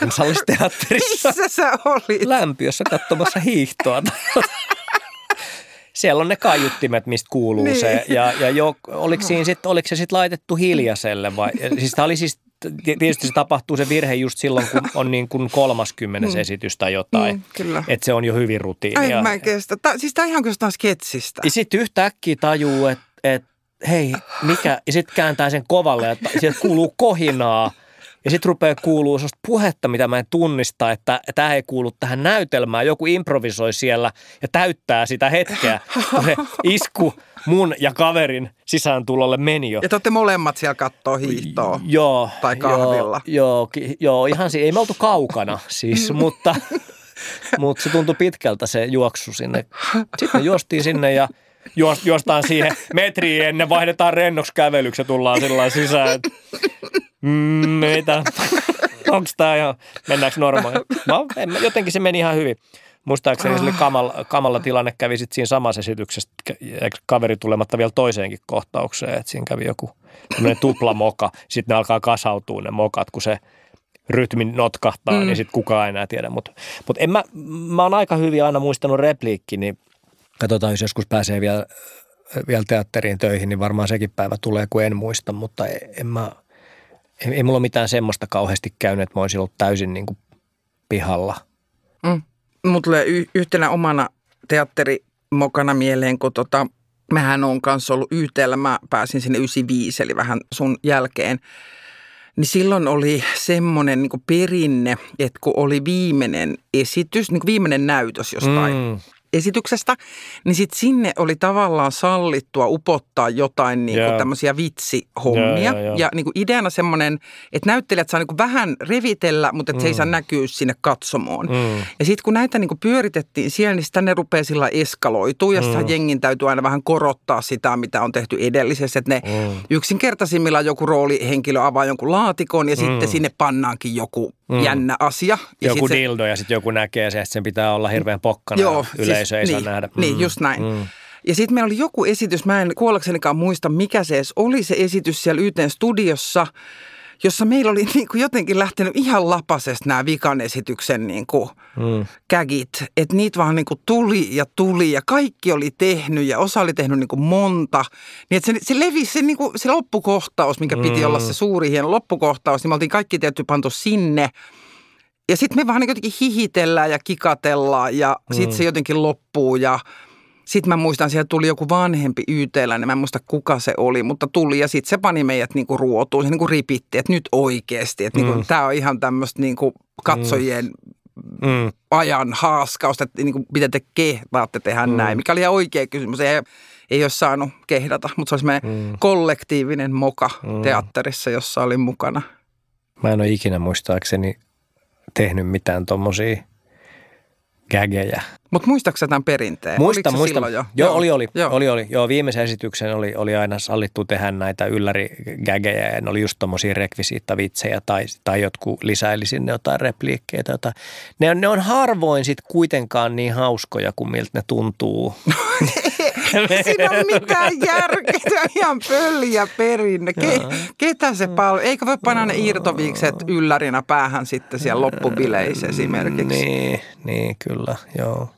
kansallisteatterissa Missä sä olit? lämpiössä katsomassa hiihtoa. Siellä on ne kaiuttimet, mistä kuuluu Niin. se. Ja, ja jo, oliko, siinä sit, oliko se sitten laitettu hiljaiselle vai? Siis tämä oli siis, tietysti se tapahtuu se virhe just silloin, kun on niin kuin 30 esitys tai jotain. Mm, kyllä. Että se on jo hyvin Ai rutiinia. mä en kestä. Tää, siis tää ihan kuin sketsistä. Ja sitten yhtäkkiä tajuu, että et, hei, mikä, ja sitten kääntää sen kovalle, ja ta- sieltä kuuluu kohinaa. Ja sitten rupeaa kuuluu sellaista puhetta, mitä mä en tunnista, että tämä ei kuulu tähän näytelmään. Joku improvisoi siellä ja täyttää sitä hetkeä, kun se isku mun ja kaverin sisääntulolle meni jo. Ja te olette molemmat siellä kattoo hiihtoa. Joo. Tai kahvilla. Joo, joo, joo ihan si- ei me oltu kaukana siis, mutta, mutta se tuntui pitkältä se juoksu sinne. Sitten juostiin sinne ja juos, juostaan siihen metriin ennen, vaihdetaan rennoksi kävelyksi ja tullaan sillä sisään. että, Mm, meitä, onko tämä ihan, mennäänkö normaali? No, mä- jotenkin se meni ihan hyvin. Muistaakseni se oli kamala, kamala tilanne kävi sitten siinä samassa esityksessä, kaveri tulematta vielä toiseenkin kohtaukseen, että siinä kävi joku tämmöinen tuplamoka. Sitten ne alkaa kasautua ne mokat, kun se rytmi notkahtaa, mm. niin sitten kukaan ei enää tiedä. Mutta mut en mä, mä oon aika hyvin aina muistanut repliikki, niin katsotaan, jos joskus pääsee vielä, vielä teatteriin töihin, niin varmaan sekin päivä tulee, kun en muista, mutta en, en mä, ei, ei mulla mitään semmoista kauheasti käynyt, että mä olisin ollut täysin niin kuin pihalla. Mut tulee y- yhtenä omana teatterimokana mieleen, kun tota, mähän on kanssa ollut YTllä, mä pääsin sinne 95, eli vähän sun jälkeen. Niin silloin oli semmoinen niin perinne, että kun oli viimeinen esitys, niin viimeinen näytös jostain mm. Mm. esityksestä, niin sitten sinne oli tavallaan sallittua upottaa jotain niin Joo. tämmöisiä vitsihommia. Joo, joo, joo. Ja niin kuin ideana semmoinen, että näyttelijät saa niin kuin vähän revitellä, mutta että se ei saa näkyä sinne katsomoon. Mm. Ja sitten kun näitä niin kuin pyöritettiin siellä, niin sitten ne rupeaa sillä eskaloituu ja mm. jengin täytyy aina vähän korottaa sitä, mitä on tehty edellisessä. Että ne Mm. yksinkertaisimmillaan joku roolihenkilö avaa jonkun laatikon ja mm. sitten sinne pannaankin joku mm. jännä asia. Ja Joku sit se- dildo ja sitten joku näkee se, että sen pitää olla hirveän pokkana Joo, ja yleisö ei siis, saa niin, nähdä. Niin, just näin. Mm. Ja sitten meillä oli joku esitys, mä en kuollaksenikaan muista mikä se edes oli se esitys siellä YTn studiossa, jossa meillä oli niin kuin jotenkin lähtenyt ihan lapasesta nämä vikan esityksen niin kuin Mm. kägit. Että niitä vaan niin kuin tuli ja tuli ja kaikki oli tehnyt ja osa oli tehnyt niin kuin monta. Niin että se, se levisi se, niin kuin, se loppukohtaus, mikä piti Mm. olla se suuri hieno loppukohtaus, niin me oltiin kaikki tietty pantu sinne. Ja sitten me vaan niin jotenkin hihitellään ja kikatellaan ja mm. sitten se jotenkin loppuu ja sitten mä muistan, siellä tuli joku vanhempi YT-läinen, mä en muista kuka se oli, mutta tuli ja sitten se pani meidät niinku ruotuun, se niinku ripitti, että nyt oikeasti, että niinku, Mm. tämä on ihan tämmöistä niinku katsojien Mm. ajan haaskausta, että niinku, miten te kehtaatte tehdä mm. näin, mikä oli ihan oikea kysymys. Ei, ei olisi saanut kehdata, mutta se oli semmoinen mm. kollektiivinen moka mm. teatterissa, jossa olin mukana. Mä en ole ikinä muistaakseni tehnyt mitään tommosia gägejä. Mutta muistaaksä tämän perinteen? Muista, Oliko muista. jo? Joo, oli, oli, Joo. oli, oli. Joo, viimeisen esityksen oli, oli aina sallittu tehdä näitä yllärigägejä ja ne oli just tommosia rekvisiittavitsejä tai, tai jotkut lisäili sinne jotain repliikkejä. tai Jotain. Ne, on, ne on harvoin sit kuitenkaan niin hauskoja kuin miltä ne tuntuu. Siinä ole mitään järkeä, se on ihan pölliä perinne. Ke, ketä se paljon? Eikö voi panna ne irtoviikset yllärinä päähän sitten siellä loppubileissä esimerkiksi? Niin, niin kyllä, joo.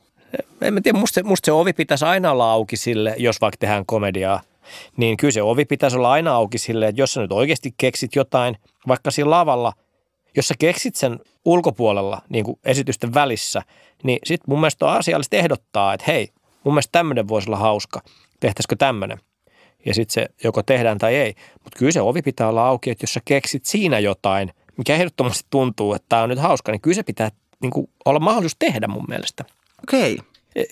En mä tiedä, musta, se- musta se ovi pitäisi aina olla auki sille, jos vaikka tehdään komediaa, niin kyllä se ovi pitäisi olla aina auki sille, että jos sä nyt oikeasti keksit jotain, vaikka siinä lavalla, jos sä keksit sen ulkopuolella, niin kuin esitysten välissä, niin sitten mun mielestä on asiallista ehdottaa, että hei, mun mielestä tämmöinen voisi olla hauska, tehtäisikö tämmöinen? Ja sitten se joko tehdään tai ei. Mutta kyllä se ovi pitää olla auki, että jos sä keksit siinä jotain, mikä ehdottomasti tuntuu, että tämä on nyt hauska, niin kyllä se pitää niin kuin, olla mahdollisuus tehdä mun mielestä. Okei.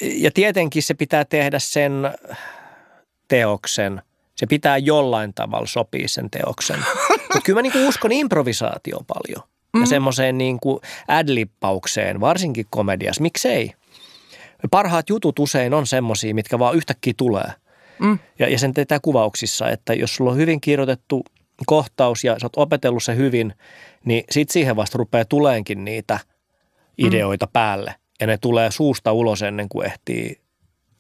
Ja tietenkin se pitää tehdä sen teoksen. Se pitää jollain tavalla sopia sen teoksen. Mutta kyllä mä niinku uskon improvisaatioon paljon. Ja semmoiseen niinku adlippaukseen, varsinkin komediassa. Miksei? Parhaat jutut usein on semmoisia, mitkä vaan yhtäkkiä tulee. Mm. Ja, ja sen teetään kuvauksissa, että jos sulla on hyvin kirjoitettu kohtaus ja sä oot opetellut se hyvin, niin sit siihen vasta rupeaa tuleenkin niitä ideoita mm. päälle. Ja ne tulee suusta ulos ennen kuin ehtii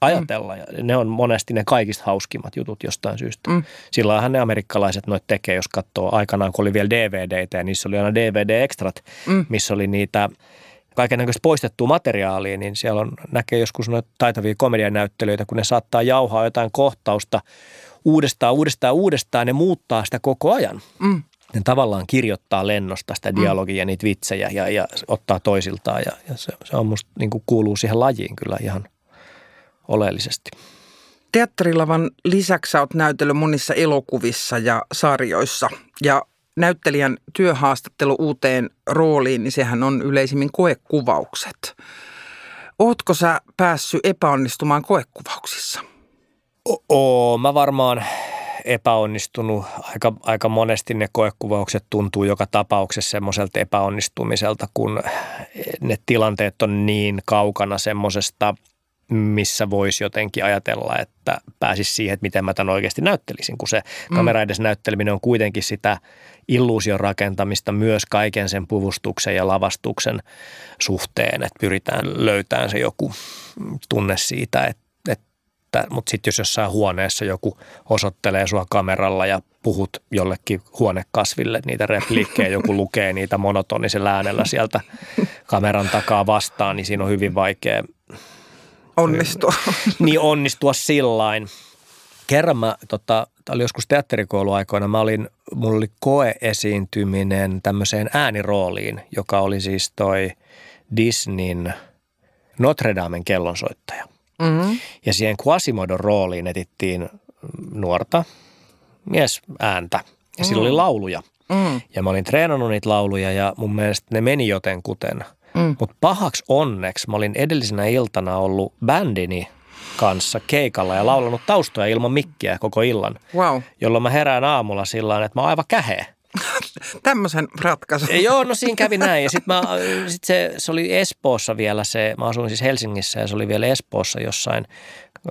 ajatella. Mm. Ja ne on monesti ne kaikista hauskimmat jutut jostain syystä. Mm. Silloinhan ne amerikkalaiset noit tekee, jos katsoo aikanaan, kun oli vielä DVDtä ja niissä oli aina DVD-ekstrat, mm. missä oli niitä kaikenlaista poistettua materiaalia, niin siellä on, näkee joskus noita taitavia komedianäyttelyitä, kun ne saattaa jauhaa jotain kohtausta uudestaan, uudestaan, uudestaan, ne muuttaa sitä koko ajan. Mm. Ne tavallaan kirjoittaa lennosta sitä mm. dialogia ja niitä vitsejä ja, ja ottaa toisiltaan ja, ja se, se on musta niin kuin kuuluu siihen lajiin kyllä ihan oleellisesti. Teatterilavan lisäksi olet näytellyt monissa elokuvissa ja sarjoissa ja näyttelijän työhaastattelu uuteen rooliin, niin sehän on yleisimmin koekuvaukset. Ootko sä päässyt epäonnistumaan koekuvauksissa? Oo, mä varmaan epäonnistunut. Aika, aika monesti ne koekuvaukset tuntuu joka tapauksessa semmoiselta epäonnistumiselta, kun ne tilanteet on niin kaukana semmoisesta, missä voisi jotenkin ajatella, että pääsisi siihen, että miten mä tämän oikeasti näyttelisin, kun se mm. kamera edes näytteleminen on kuitenkin sitä illuusion rakentamista myös kaiken sen puvustuksen ja lavastuksen suhteen, että pyritään löytämään se joku tunne siitä, että että, mutta sitten jos jossain huoneessa joku osoittelee sua kameralla ja puhut jollekin huonekasville niitä repliikkejä, joku lukee niitä monotonisen äänellä sieltä kameran takaa vastaan, niin siinä on hyvin vaikea onnistua. niin onnistua sillain. Kerran mä, tota, oli joskus teatterikouluaikoina, mä olin, mulla oli koeesiintyminen tämmöiseen äänirooliin, joka oli siis toi Disneyn Notre Damen kellonsoittaja – Mm-hmm. Ja siihen Quasimodon rooliin etittiin nuorta mies ääntä ja sillä mm. oli lauluja. Mm. Ja mä olin treenannut niitä lauluja ja mun mielestä ne meni jotenkuten. Mm. Mutta pahaksi onneksi mä olin edellisenä iltana ollut bändini kanssa keikalla ja laulanut taustoja ilman mikkiä koko illan. Wow. Jolloin mä herään aamulla sillä että mä oon aivan käheä. Tämmöisen ratkaisun. Joo, no siinä kävi näin. Ja sitten sit se, se oli Espoossa vielä se, mä asuin siis Helsingissä ja se oli vielä Espoossa jossain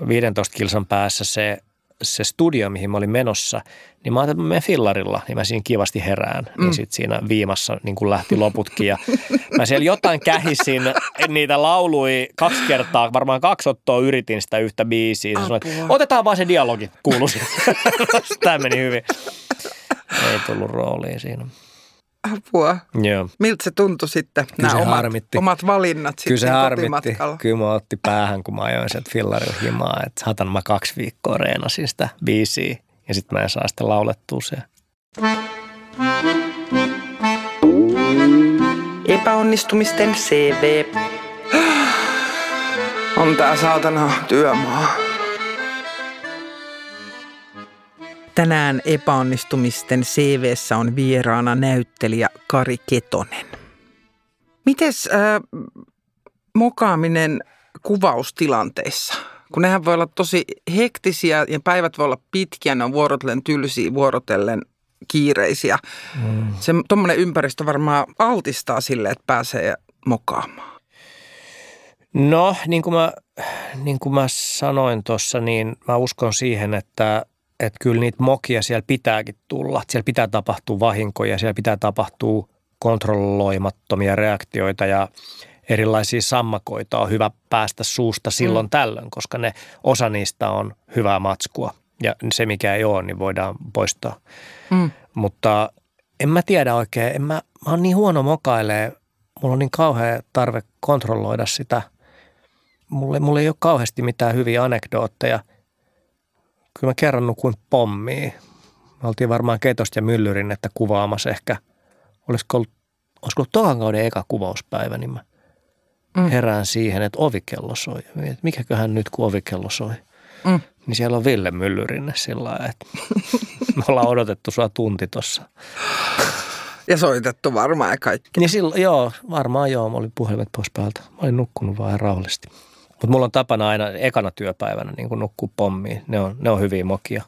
15 kilsan päässä se, se studio, mihin mä olin menossa. Niin mä ajattelin, että mä menen fillarilla, niin mä siinä kivasti herään. Mm. Niin sitten siinä viimassa niin kuin lähti loputkin. Ja mä siellä jotain kähisin, niitä laului kaksi kertaa, varmaan kaksi ottoa yritin sitä yhtä biisiä. Sanoin, otetaan vaan se dialogi, kuuluisi. Tämä meni hyvin. Ei tullut rooliin siinä. Apua. Joo. Miltä se tuntui sitten, Kyllä nämä omat, harmitti. omat valinnat Kyllä se harmitti. Kyllä mä otti päähän, kun mä ajoin sieltä fillarilla himaa. Että hatan mä kaksi viikkoa reenasin sitä biisiä ja sitten mä en saa sitä laulettua se. Epäonnistumisten CV. On tää saatana työmaa. Tänään epäonnistumisten CVssä on vieraana näyttelijä Kari Ketonen. Mites äh, mokaaminen kuvaustilanteissa? Kun nehän voi olla tosi hektisiä ja päivät voi olla pitkiä, ne on vuorotellen tylsiä, vuorotellen kiireisiä. Mm. Se tuommoinen ympäristö varmaan altistaa sille, että pääsee mokaamaan. No, niin kuin mä, niin kuin mä sanoin tuossa, niin mä uskon siihen, että että kyllä niitä mokia siellä pitääkin tulla. Siellä pitää tapahtua vahinkoja, siellä pitää tapahtua kontrolloimattomia reaktioita ja erilaisia sammakoita on hyvä päästä suusta silloin mm. tällöin, koska ne osa niistä on hyvää matskua ja se mikä ei ole, niin voidaan poistaa. Mm. Mutta en mä tiedä oikein, en mä, mä oon niin huono mokailee, mulla on niin kauhea tarve kontrolloida sitä. Mulle, mulle ei ole kauheasti mitään hyviä anekdootteja – kyllä mä kerran nukuin pommiin. Me oltiin varmaan Ketosta ja Myllyrin, että kuvaamassa ehkä, olisiko ollut, olisiko ollut tokan kauden eka kuvauspäivä, niin mä mm. herään siihen, että ovikello soi. Mikäköhän nyt, kun ovikello soi? Mm. Niin siellä on Ville Myllyrinne sillä lailla, että me ollaan odotettu sua tunti tossa. Ja soitettu varmaan ja kaikki. Niin silloin, joo, varmaan joo. Mä olin puhelimet pois päältä. Mä olin nukkunut vaan rauhallisesti. Mutta mulla on tapana aina ekana työpäivänä niin nukkua pommiin. Ne on, ne on hyviä mokia.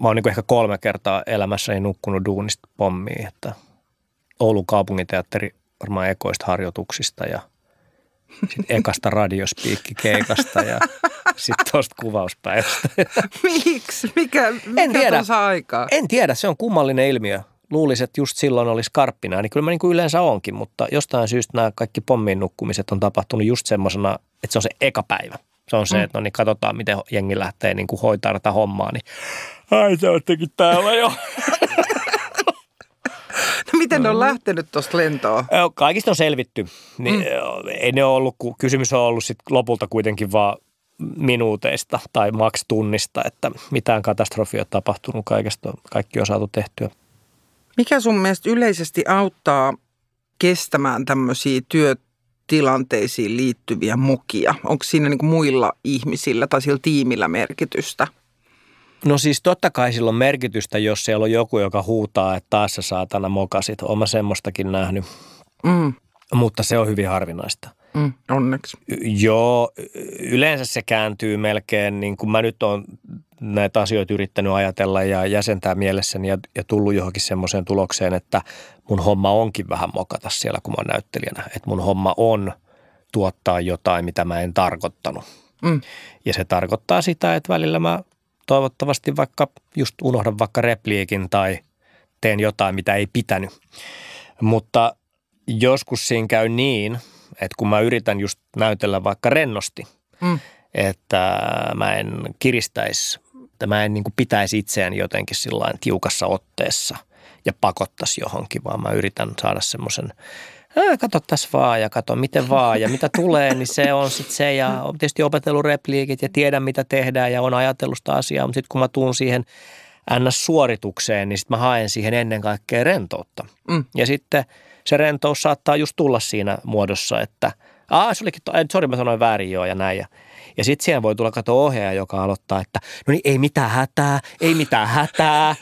Mä oon niin ehkä kolme kertaa elämässäni nukkunut duunista pommiin, että Oulun kaupunginteatteri varmaan ekoista harjoituksista ja sitten ekasta radiospiikkikeikasta ja sitten tuosta kuvauspäivästä. Miksi? Mikä, mikä en tiedä. aikaa? En tiedä, se on kummallinen ilmiö. Luulisi, että just silloin olisi skarppina, niin kyllä mä niin kuin yleensä onkin, mutta jostain syystä nämä kaikki pommin nukkumiset on tapahtunut just semmoisena, että se on se eka päivä. Se on se, mm. että no niin katsotaan, miten jengi lähtee niin kuin hoitaa tätä hommaa, niin ai se oottekin täällä jo. No miten ne on lähtenyt tuosta lentoa? Kaikista on selvitty. Niin, mm. Ei ne ollut, kun kysymys on ollut sit lopulta kuitenkin vaan minuuteista tai maks tunnista, että mitään katastrofia tapahtunut kaikesta, kaikki on saatu tehtyä. Mikä sun mielestä yleisesti auttaa kestämään tämmöisiä työtilanteisiin liittyviä mokia? Onko siinä niin muilla ihmisillä tai sillä tiimillä merkitystä? No siis totta kai sillä on merkitystä, jos siellä on joku, joka huutaa, että taas sä saatana mokasit. Oma semmoistakin nähnyt. Mm. Mutta se on hyvin harvinaista. Mm, onneksi. Joo, yleensä se kääntyy melkein, niin kuin mä nyt oon näitä asioita yrittänyt ajatella ja jäsentää mielessäni ja, ja tullut johonkin semmoiseen tulokseen, että mun homma onkin vähän mokata siellä, kun mä oon näyttelijänä. Että mun homma on tuottaa jotain, mitä mä en tarkoittanut. Mm. Ja se tarkoittaa sitä, että välillä mä toivottavasti vaikka just unohdan vaikka repliikin tai teen jotain, mitä ei pitänyt. Mutta joskus siinä käy niin, että kun mä yritän just näytellä vaikka rennosti, mm. että mä en kiristäisi, että mä en niin kuin pitäisi itseäni jotenkin sillä tiukassa otteessa ja pakottaisi johonkin, vaan mä yritän saada semmoisen kato tässä vaan ja kato miten vaan ja mitä tulee, niin se on sitten se ja on tietysti opetellut repliikit ja tiedän mitä tehdään ja on ajatellut sitä asiaa, mutta sitten kun mä tuun siihen NS-suoritukseen, niin sitten mä haen siihen ennen kaikkea rentoutta. Mm. Ja sitten – se rentous saattaa just tulla siinä muodossa, että Aa, se olikin, to- sorry mä sanoin väärin joo ja näin. Ja, ja sitten siihen voi tulla kato ohjaaja, joka aloittaa, että no niin, ei mitään hätää, ei mitään hätää,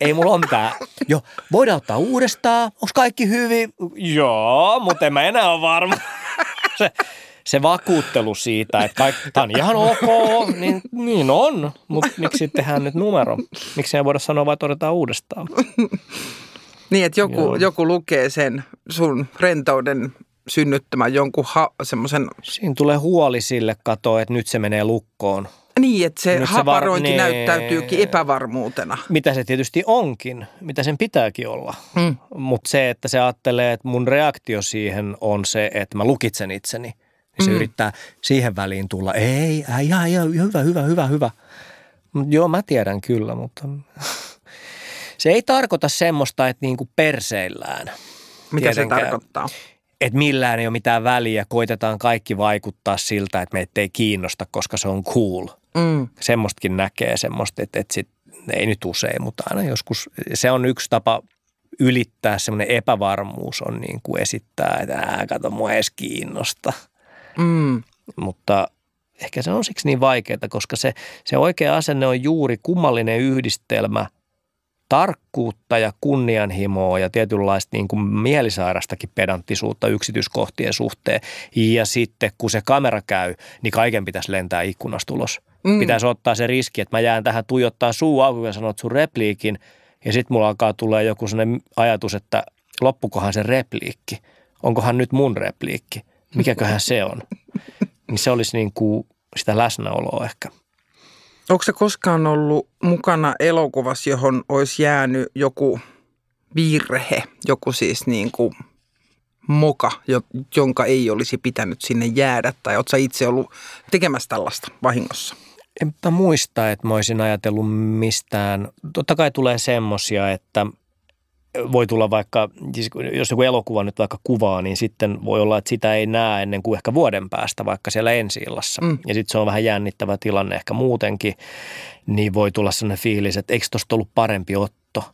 ei mulla ole mitään. Joo, voidaan ottaa uudestaan, onko kaikki hyvin? Joo, mutta en mä enää ole varma. Se, se vakuuttelu siitä, että kaikki, tämä on ihan ok, niin, niin on, mutta miksi tehdään nyt numero? Miksi ei voida sanoa, vaan että otetaan uudestaan? Niin, että joku, joku lukee sen sun rentouden synnyttämän jonkun ha- semmoisen... Siinä tulee huoli sille katoa, että nyt se menee lukkoon. Niin, että se nyt haparointi se var- niin, näyttäytyykin epävarmuutena. Mitä se tietysti onkin, mitä sen pitääkin olla. Hmm. Mutta se, että se ajattelee, että mun reaktio siihen on se, että mä lukitsen itseni. Niin se hmm. yrittää siihen väliin tulla, ei, ei, ei, ei hyvä, hyvä, hyvä, hyvä. Joo, mä tiedän kyllä, mutta se ei tarkoita semmoista, että niin kuin perseillään. Mitä Tietenkään. se tarkoittaa? Että millään ei ole mitään väliä, koitetaan kaikki vaikuttaa siltä, että meitä ei kiinnosta, koska se on cool. Mm. Semmostakin näkee semmoista, että, että sit, ei nyt usein, mutta aina joskus. Se on yksi tapa ylittää semmoinen epävarmuus on niin kuin esittää, että ää, kato, mua edes kiinnosta. Mm. Mutta ehkä se on siksi niin vaikeaa, koska se, se oikea asenne on juuri kummallinen yhdistelmä – tarkkuutta ja kunnianhimoa ja tietynlaista niin kuin mielisairastakin pedanttisuutta yksityiskohtien suhteen. Ja sitten kun se kamera käy, niin kaiken pitäisi lentää ikkunasta ulos. Mm. Pitäisi ottaa se riski, että mä jään tähän tuijottaa suu auki ja sanot sun repliikin ja sitten mulla alkaa tulla joku sellainen ajatus, että loppukohan se repliikki. Onkohan nyt mun repliikki? Mikäköhän se on? Niin se olisi niin kuin sitä läsnäoloa ehkä. Onko se koskaan ollut mukana elokuvassa, johon olisi jäänyt joku virhe, joku siis niin kuin moka, jonka ei olisi pitänyt sinne jäädä? Tai oletko itse ollut tekemässä tällaista vahingossa? Enpä muista, että mä olisin ajatellut mistään. Totta kai tulee semmosia, että – voi tulla vaikka, siis jos joku elokuva nyt vaikka kuvaa, niin sitten voi olla, että sitä ei näe ennen kuin ehkä vuoden päästä vaikka siellä ensi Mm. Ja sitten se on vähän jännittävä tilanne ehkä muutenkin, niin voi tulla sellainen fiilis, että eikö tuosta ollut parempi otto.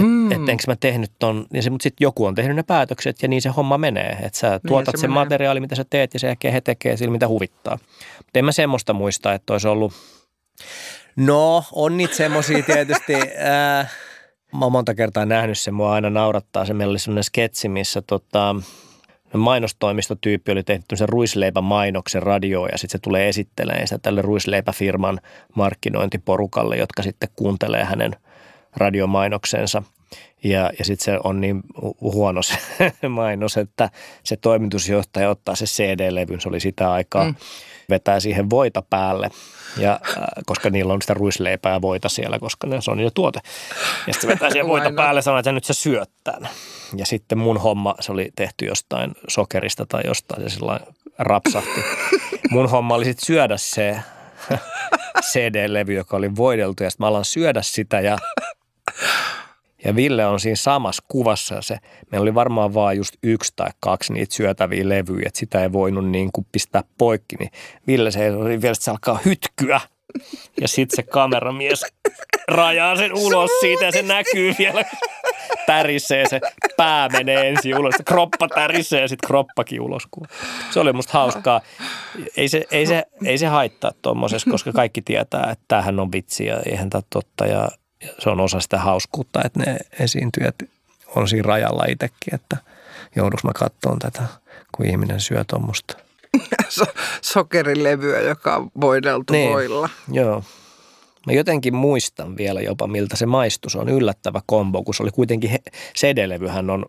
Mm. Että enkö mä tehnyt ton, ja se, mutta sitten joku on tehnyt ne päätökset ja niin se homma menee. Että sä niin tuotat se sen menee. materiaali, mitä sä teet ja sen jälkeen he tekee sillä, mitä huvittaa. Mutta en mä semmoista muista, että olisi ollut, no on niitä semmoisia tietysti, äh, Mä oon monta kertaa nähnyt sen, mua aina naurattaa se. Meillä oli semmoinen sketsi, missä tota, mainostoimistotyyppi oli tehty sen ruisleipämainoksen radioon ja sitten se tulee esittelemään sitä tälle ruisleipäfirman markkinointiporukalle, jotka sitten kuuntelee hänen radiomainoksensa. Ja, ja sitten se on niin huono se mainos, että se toimitusjohtaja ottaa se CD-levyn, se oli sitä aikaa, mm. vetää siihen voita päälle, ja, äh, koska niillä on sitä ruisleipää ja voita siellä, koska ne, se on niiden tuote. Ja sitten vetää siihen voita päälle ja sanoo, että nyt se syöt tämän. Ja sitten mun homma, se oli tehty jostain sokerista tai jostain, se sillä rapsahti. Mun homma oli sitten syödä se CD-levy, joka oli voideltu ja sitten mä alan syödä sitä ja ja Ville on siinä samassa kuvassa se, meillä oli varmaan vaan just yksi tai kaksi niitä syötäviä levyjä, että sitä ei voinut niin kuin pistää poikki, niin Ville se oli vielä, se alkaa hytkyä. Ja sitten se kameramies rajaa sen ulos siitä ja se näkyy vielä tärisee, se pää menee ensin ulos, kroppa tärisee ja sitten kroppakin ulos. Se oli musta hauskaa. Ei se, ei se, ei se haittaa tuommoisessa, koska kaikki tietää, että tämähän on vitsi ja eihän tämä totta. Ja se on osa sitä hauskuutta, että ne esiintyjät on siinä rajalla itsekin, että joudus mä katsomaan tätä, kun ihminen syö tuommoista. so, sokerilevyä, joka on voideltu niin, voilla. Joo. Mä jotenkin muistan vielä jopa, miltä se maistus on yllättävä kombo, kun se oli kuitenkin, CD-levyhän on,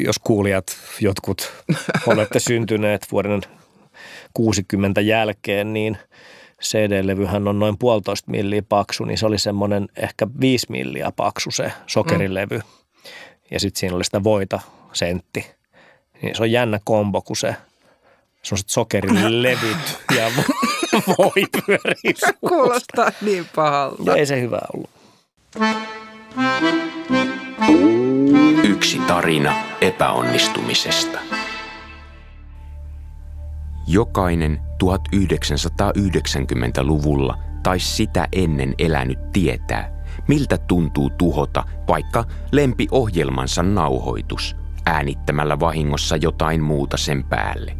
jos kuulijat jotkut olette syntyneet vuoden 60 jälkeen, niin – CD-levyhän on noin puolitoista milliä paksu, niin se oli semmoinen ehkä viisi milliä paksu se sokerilevy. Mm. Ja sitten siinä oli sitä voita sentti. Niin se on jännä kombo, kun se semmoiset sokerilevyt ja voi pyörii Kuulostaa niin pahalta. Ja ei se hyvä ollut. Yksi tarina epäonnistumisesta. Jokainen 1990-luvulla tai sitä ennen elänyt tietää, miltä tuntuu tuhota vaikka lempiohjelmansa nauhoitus äänittämällä vahingossa jotain muuta sen päälle.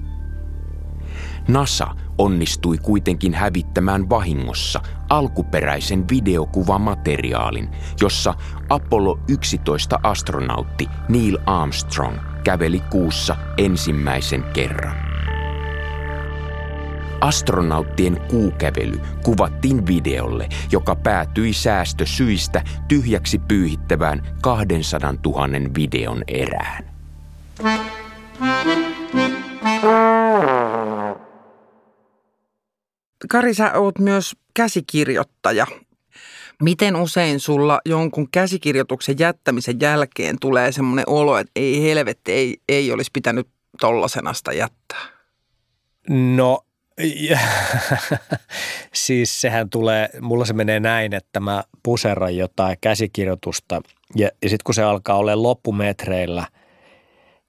NASA onnistui kuitenkin hävittämään vahingossa alkuperäisen videokuvamateriaalin, jossa Apollo 11 astronautti Neil Armstrong käveli kuussa ensimmäisen kerran. Astronauttien kuukävely kuvattiin videolle, joka päätyi säästösyistä tyhjäksi pyyhittävään 200 000 videon erään. Kari, sä oot myös käsikirjoittaja. Miten usein sulla jonkun käsikirjoituksen jättämisen jälkeen tulee semmoinen olo, että ei helvetti, ei, ei olisi pitänyt tollasenasta jättää? No ja, siis sehän tulee, mulla se menee näin, että mä puserran jotain käsikirjoitusta ja, ja sitten kun se alkaa olla loppumetreillä,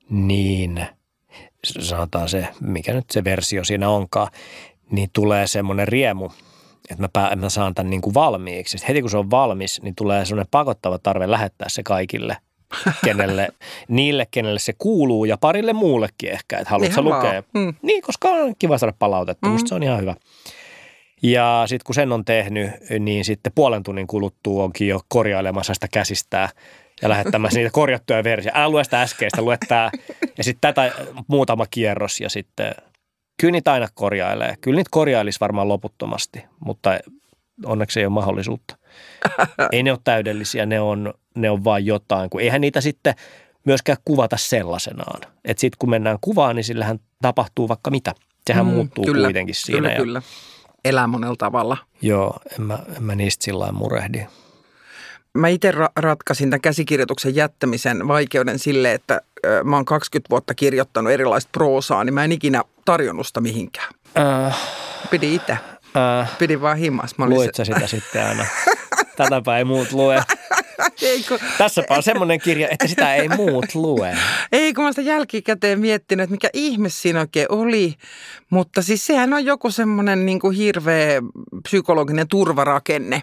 niin sanotaan se, mikä nyt se versio siinä onkaan, niin tulee semmoinen riemu, että mä, pää, mä saan tämän niin kuin valmiiksi. Sitten heti kun se on valmis, niin tulee semmoinen pakottava tarve lähettää se kaikille – kenelle, niille, kenelle se kuuluu ja parille muullekin ehkä, että haluatko lukea. Mm. Niin, koska on kiva saada palautetta, mm. musta se on ihan hyvä. Ja sitten kun sen on tehnyt, niin sitten puolen tunnin kuluttua onkin jo korjailemassa sitä käsistää ja lähettämässä niitä korjattuja versioita. Älä lue sitä äskeistä, lue tämä. Ja sitten tätä muutama kierros ja sitten kyllä niitä aina korjailee. Kyllä niitä korjailisi varmaan loputtomasti, mutta onneksi ei ole mahdollisuutta. ei ne ole täydellisiä, ne on, ne on vain jotain, kun eihän niitä sitten myöskään kuvata sellaisenaan. Että sitten kun mennään kuvaan, niin sillähän tapahtuu vaikka mitä. Sehän mm, muuttuu kyllä, kuitenkin siinä. Kyllä, ja, kyllä. Elää monella tavalla. Joo, en mä, en mä niistä sillä murehdi. Mä itse ra- ratkaisin tämän käsikirjoituksen jättämisen vaikeuden sille, että ö, mä oon 20 vuotta kirjoittanut erilaista proosaa, niin mä en ikinä tarjonnut sitä mihinkään. Äh, Pidi itse. Äh, Pidin vaan himas. Luit sä sitä sitten aina? Tätäpä ei muut lue. Ei, kun... Tässäpä on semmoinen kirja, että sitä ei muut lue. Ei, kun mä sitä jälkikäteen miettinyt, että mikä ihme siinä oikein oli. Mutta siis sehän on joku semmoinen niin kuin hirveä psykologinen turvarakenne,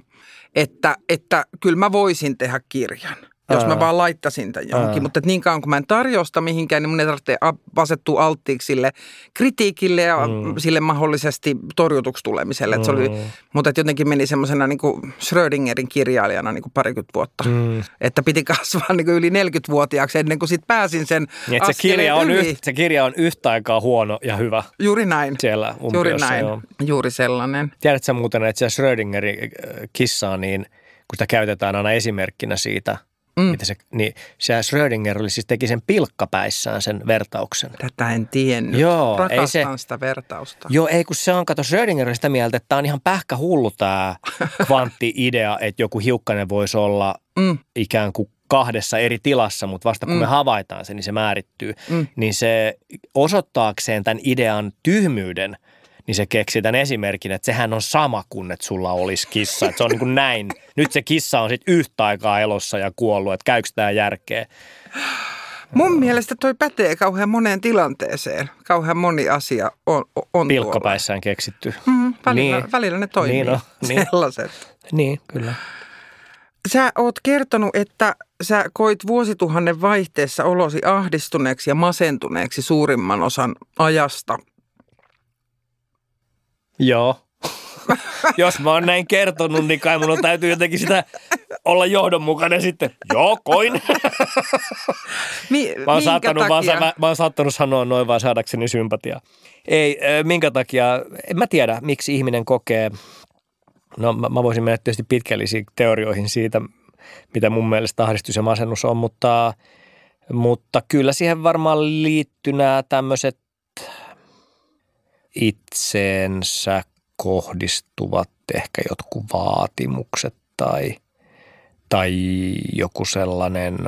että, että kyllä mä voisin tehdä kirjan jos mä vaan laittasin tämän johonkin. Ää. Mutta niin kauan kun mä en tarjosta mihinkään, niin mun ei tarvitse asettua alttiiksi sille kritiikille ja mm. sille mahdollisesti torjutuksi tulemiselle. Mm. se oli, mm. mutta jotenkin meni semmoisena niin Schrödingerin kirjailijana niin kuin parikymmentä vuotta. Mm. Että piti kasvaa niin kuin yli 40-vuotiaaksi ennen kuin sit pääsin sen niin, se, kirja on yli. Yht, se kirja on yhtä aikaa huono ja hyvä. Juuri näin. Siellä Juuri näin. Joo. Juuri sellainen. Tiedätkö muuten, että se Schrödingerin äh, kissaa, niin kun sitä käytetään aina esimerkkinä siitä – Mm. Mitä se, niin se Schrödinger oli siis teki sen pilkkapäissään sen vertauksen. Tätä en tiennyt. Joo, Rakastan ei se, sitä vertausta. Joo, ei kun se on, kato Schrödinger on sitä mieltä, että tämä on ihan pähkä hullu tämä kvantti-idea, että joku hiukkanen voisi olla mm. ikään kuin kahdessa eri tilassa, mutta vasta kun mm. me havaitaan se, niin se määrittyy. Mm. Niin se osoittaakseen tämän idean tyhmyyden – niin se keksi tämän esimerkin, että sehän on sama kuin, että sulla olisi kissa. Että se on niin kuin näin. Nyt se kissa on sitten yhtä aikaa elossa ja kuollut, että käykö tämä järkeä? Mun mielestä toi pätee kauhean moneen tilanteeseen. Kauhean moni asia on, on Pilkkapäissään keksitty. Mm, välillä, niin. välillä ne toimii. Niin, no, niin. Sellaiset. Niin, kyllä. Sä oot kertonut, että sä koit vuosituhannen vaihteessa olosi ahdistuneeksi ja masentuneeksi suurimman osan ajasta. Joo. Jos mä oon näin kertonut, niin kai mun täytyy jotenkin sitä olla johdonmukainen sitten. Joo, koin. Mi- mä, oon saattanut vaan, mä, mä oon saattanut sanoa noin vaan saadakseni sympatiaa. Ei, minkä takia, en mä tiedä, miksi ihminen kokee, no mä, mä voisin mennä tietysti pitkällisiin teorioihin siitä, mitä mun mielestä ahdistus ja masennus on, mutta, mutta kyllä siihen varmaan liittyy nämä tämmöiset itseensä kohdistuvat ehkä jotkut vaatimukset tai, tai joku sellainen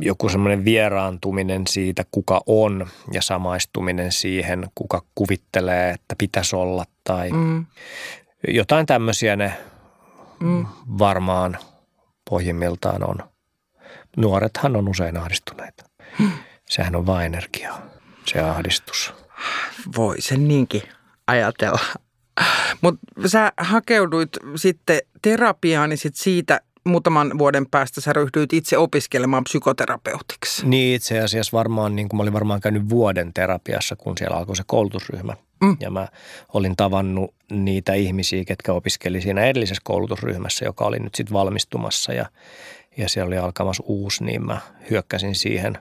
joku semmoinen vieraantuminen siitä, kuka on ja samaistuminen siihen, kuka kuvittelee, että pitäisi olla tai mm. jotain tämmöisiä ne mm. varmaan pohjimmiltaan on. Nuorethan on usein ahdistuneita. Mm. Sehän on vain energiaa se ahdistus. Voi sen niinkin ajatella. Mutta sä hakeuduit sitten terapiaan, niin sit siitä muutaman vuoden päästä sä ryhdyit itse opiskelemaan psykoterapeutiksi. Niin, itse asiassa varmaan, niin kuin mä olin varmaan käynyt vuoden terapiassa, kun siellä alkoi se koulutusryhmä. Mm. Ja mä olin tavannut niitä ihmisiä, ketkä opiskeli siinä edellisessä koulutusryhmässä, joka oli nyt sitten valmistumassa ja, ja siellä oli alkamassa uusi, niin mä hyökkäsin siihen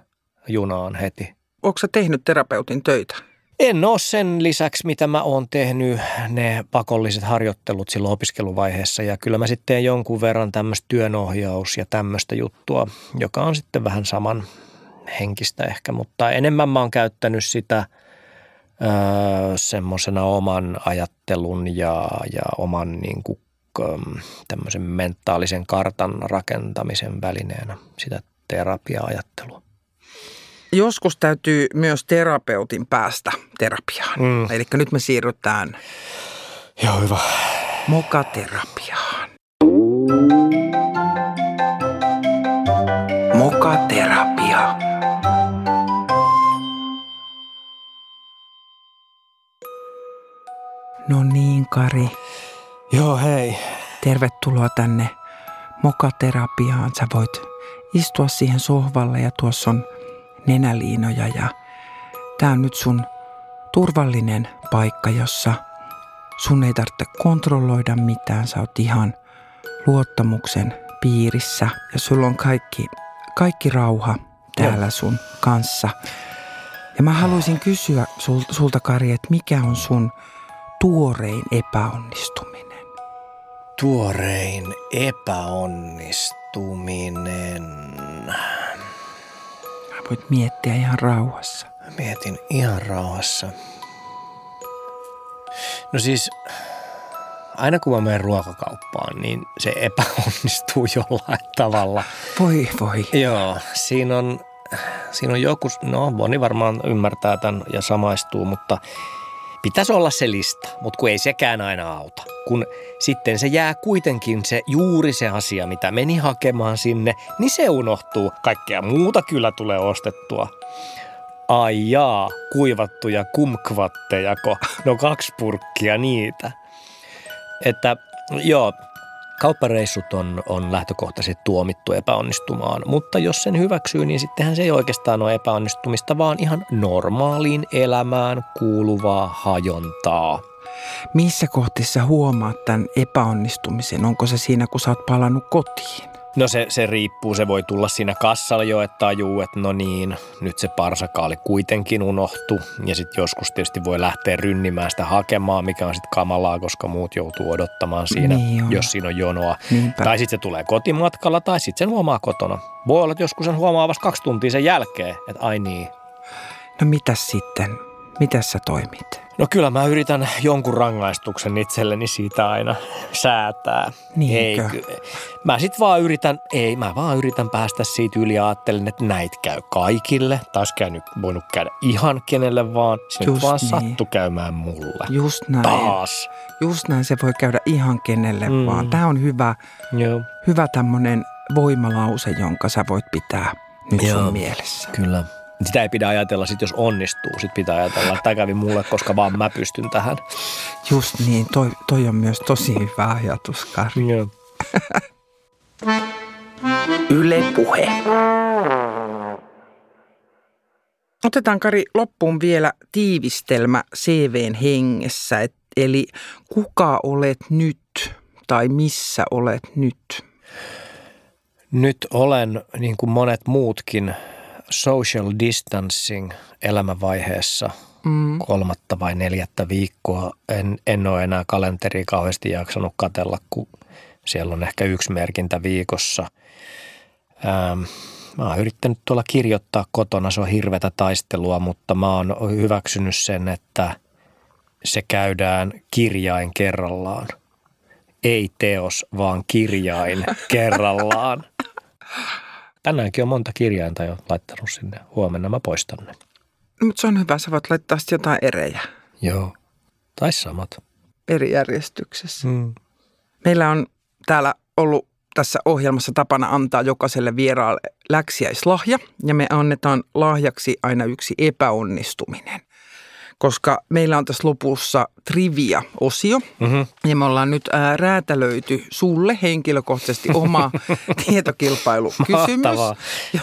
junaan heti onko sä tehnyt terapeutin töitä? En ole sen lisäksi, mitä mä oon tehnyt ne pakolliset harjoittelut silloin opiskeluvaiheessa. Ja kyllä mä sitten jonkun verran tämmöistä työnohjaus ja tämmöistä juttua, joka on sitten vähän saman henkistä ehkä, mutta enemmän mä oon käyttänyt sitä öö, semmoisena oman ajattelun ja, ja oman niin kuin, tämmöisen mentaalisen kartan rakentamisen välineenä sitä terapia-ajattelua joskus täytyy myös terapeutin päästä terapiaan. Mm. Eli nyt me siirrytään Joo, hyvä. mokaterapiaan. Mokaterapia. No niin, Kari. Joo, hei. Tervetuloa tänne mokaterapiaan. Sä voit istua siihen sohvalle ja tuossa on nenäliinoja ja tämä on nyt sun turvallinen paikka, jossa sun ei tarvitse kontrolloida mitään. Sä oot ihan luottamuksen piirissä ja sulla on kaikki, kaikki rauha täällä sun kanssa. Ja mä haluaisin kysyä sulta, Kari, että mikä on sun tuorein epäonnistuminen? Tuorein epäonnistuminen voit miettiä ihan rauhassa. Mietin ihan rauhassa. No siis, aina kun mä menen ruokakauppaan, niin se epäonnistuu jollain tavalla. Voi voi. Joo, siinä on, siinä on joku, no Boni varmaan ymmärtää tämän ja samaistuu, mutta Pitäisi olla se lista, mutta kun ei sekään aina auta. Kun sitten se jää kuitenkin se juuri se asia, mitä meni hakemaan sinne, niin se unohtuu. Kaikkea muuta kyllä tulee ostettua. Ai jaa, kuivattuja kumkvattejako? No kaksi purkkia niitä. Että joo, Kauppareissut on, on lähtökohtaisesti tuomittu epäonnistumaan, mutta jos sen hyväksyy, niin sittenhän se ei oikeastaan ole epäonnistumista, vaan ihan normaaliin elämään kuuluvaa hajontaa. Missä kohtissa huomaat tämän epäonnistumisen? Onko se siinä, kun sä oot palannut kotiin? No se, se riippuu, se voi tulla siinä kassalla jo, että tajuu, että no niin, nyt se parsakaali kuitenkin unohtu. Ja sitten joskus tietysti voi lähteä rynnimään sitä hakemaan, mikä on sitten kamalaa, koska muut joutuu odottamaan siinä, Niin on. jos siinä on jonoa. Niinpä. Tai sitten se tulee kotimatkalla tai sitten sen huomaa kotona. Voi olla, että joskus sen huomaa vasta kaksi tuntia sen jälkeen, että ai niin. No mitäs sitten? Mitäs sä toimit? No kyllä mä yritän jonkun rangaistuksen itselleni siitä aina säätää. Niinkö? Ei, mä sit vaan yritän, ei mä vaan yritän päästä siitä yli ja ajattelen, että näitä käy kaikille. Taas käynyt, voinut käydä ihan kenelle vaan. Se Just vaan niin. sattu käymään mulle. Just näin. Taas. Just näin se voi käydä ihan kenelle Mm. vaan. Tämä on hyvä, Joo, hyvä tämmöinen voimalause, jonka sä voit pitää nyt Joo. sun mielessä. kyllä. Sitä ei pidä ajatella sit, jos onnistuu. Sitten pitää ajatella, että tämä kävi mulle, koska vaan mä pystyn tähän. Just niin, toi, toi on myös tosi hyvä ajatus, Kari. Joo. Yle Puhe. Otetaan Kari loppuun vielä tiivistelmä CVn hengessä, et, eli kuka olet nyt tai missä olet nyt? Nyt olen, niin kuin monet muutkin, social distancing elämänvaiheessa Mm. kolmatta vai neljättä viikkoa. En, en ole enää kalenteria kauheasti jaksanut katella, kun siellä on ehkä yksi merkintä viikossa. Ähm, mä oon yrittänyt tuolla kirjoittaa kotona, se on hirveätä taistelua, mutta mä oon hyväksynyt sen, että se käydään kirjain kerrallaan. Ei teos, vaan kirjain kerrallaan. Tänäänkin on monta kirjainta jo laittanut sinne. Huomenna mä poistan ne. Mutta se on hyvä, sä voit laittaa sitten jotain erejä Joo. Tai samat. eri järjestyksessä. Mm. Meillä on täällä ollut tässä ohjelmassa tapana antaa jokaiselle vieraalle läksiäislahja ja me annetaan lahjaksi aina yksi epäonnistuminen. Koska meillä on tässä lopussa trivia-osio Mm-hmm. ja me ollaan nyt ää, räätälöity sulle henkilökohtaisesti oma tietokilpailukysymys, Mahtavaa.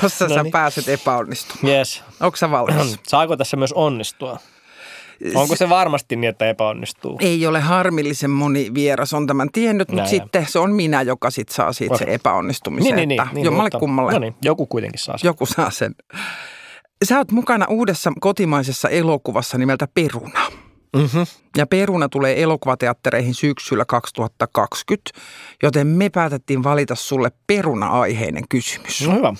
jossa sä Noniin. pääset epäonnistumaan. Yes. Onko sä valmis? Saako tässä myös onnistua? Onko se varmasti niin, että epäonnistuu? Ei ole harmillisen moni vieras on tämän tiennyt, mutta Näin. sitten se on minä, joka sit saa siitä se Okei. epäonnistumisen. Niin, niin, niin. niin jommalle mutta- kummalle No niin, joku kuitenkin saa sen. joku saa sen. Sä oot mukana uudessa kotimaisessa elokuvassa nimeltä Peruna. Mm-hmm. Ja Peruna tulee elokuvateattereihin syksyllä 2020, joten me päätettiin valita sulle peruna-aiheinen kysymys. No hyvä.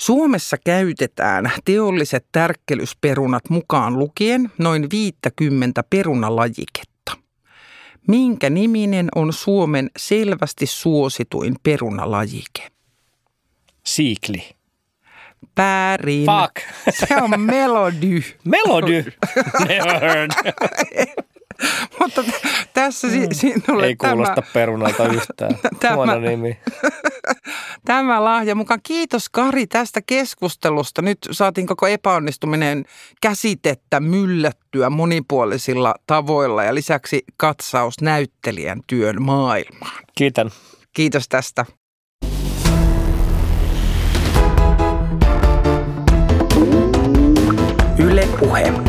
Suomessa käytetään teolliset tärkkelysperunat mukaan lukien noin 50 perunalajiketta. Minkä niminen on Suomen selvästi suosituin perunalajike? Siikli. Väärin. Fuck. Se on melody. Melody. Never heard. Mutta tässä si- sinulle Mm. Ei kuulosta tämä, perunalta yhtään. Tämä- Huono nimi. tämä lahja mukaan. Kiitos Kari tästä keskustelusta. Nyt saatiin koko epäonnistuminen käsitettä myllättyä monipuolisilla tavoilla ja lisäksi katsaus näyttelijän työn maailmaan. Kiitän. Kiitos tästä. Yle Puhe.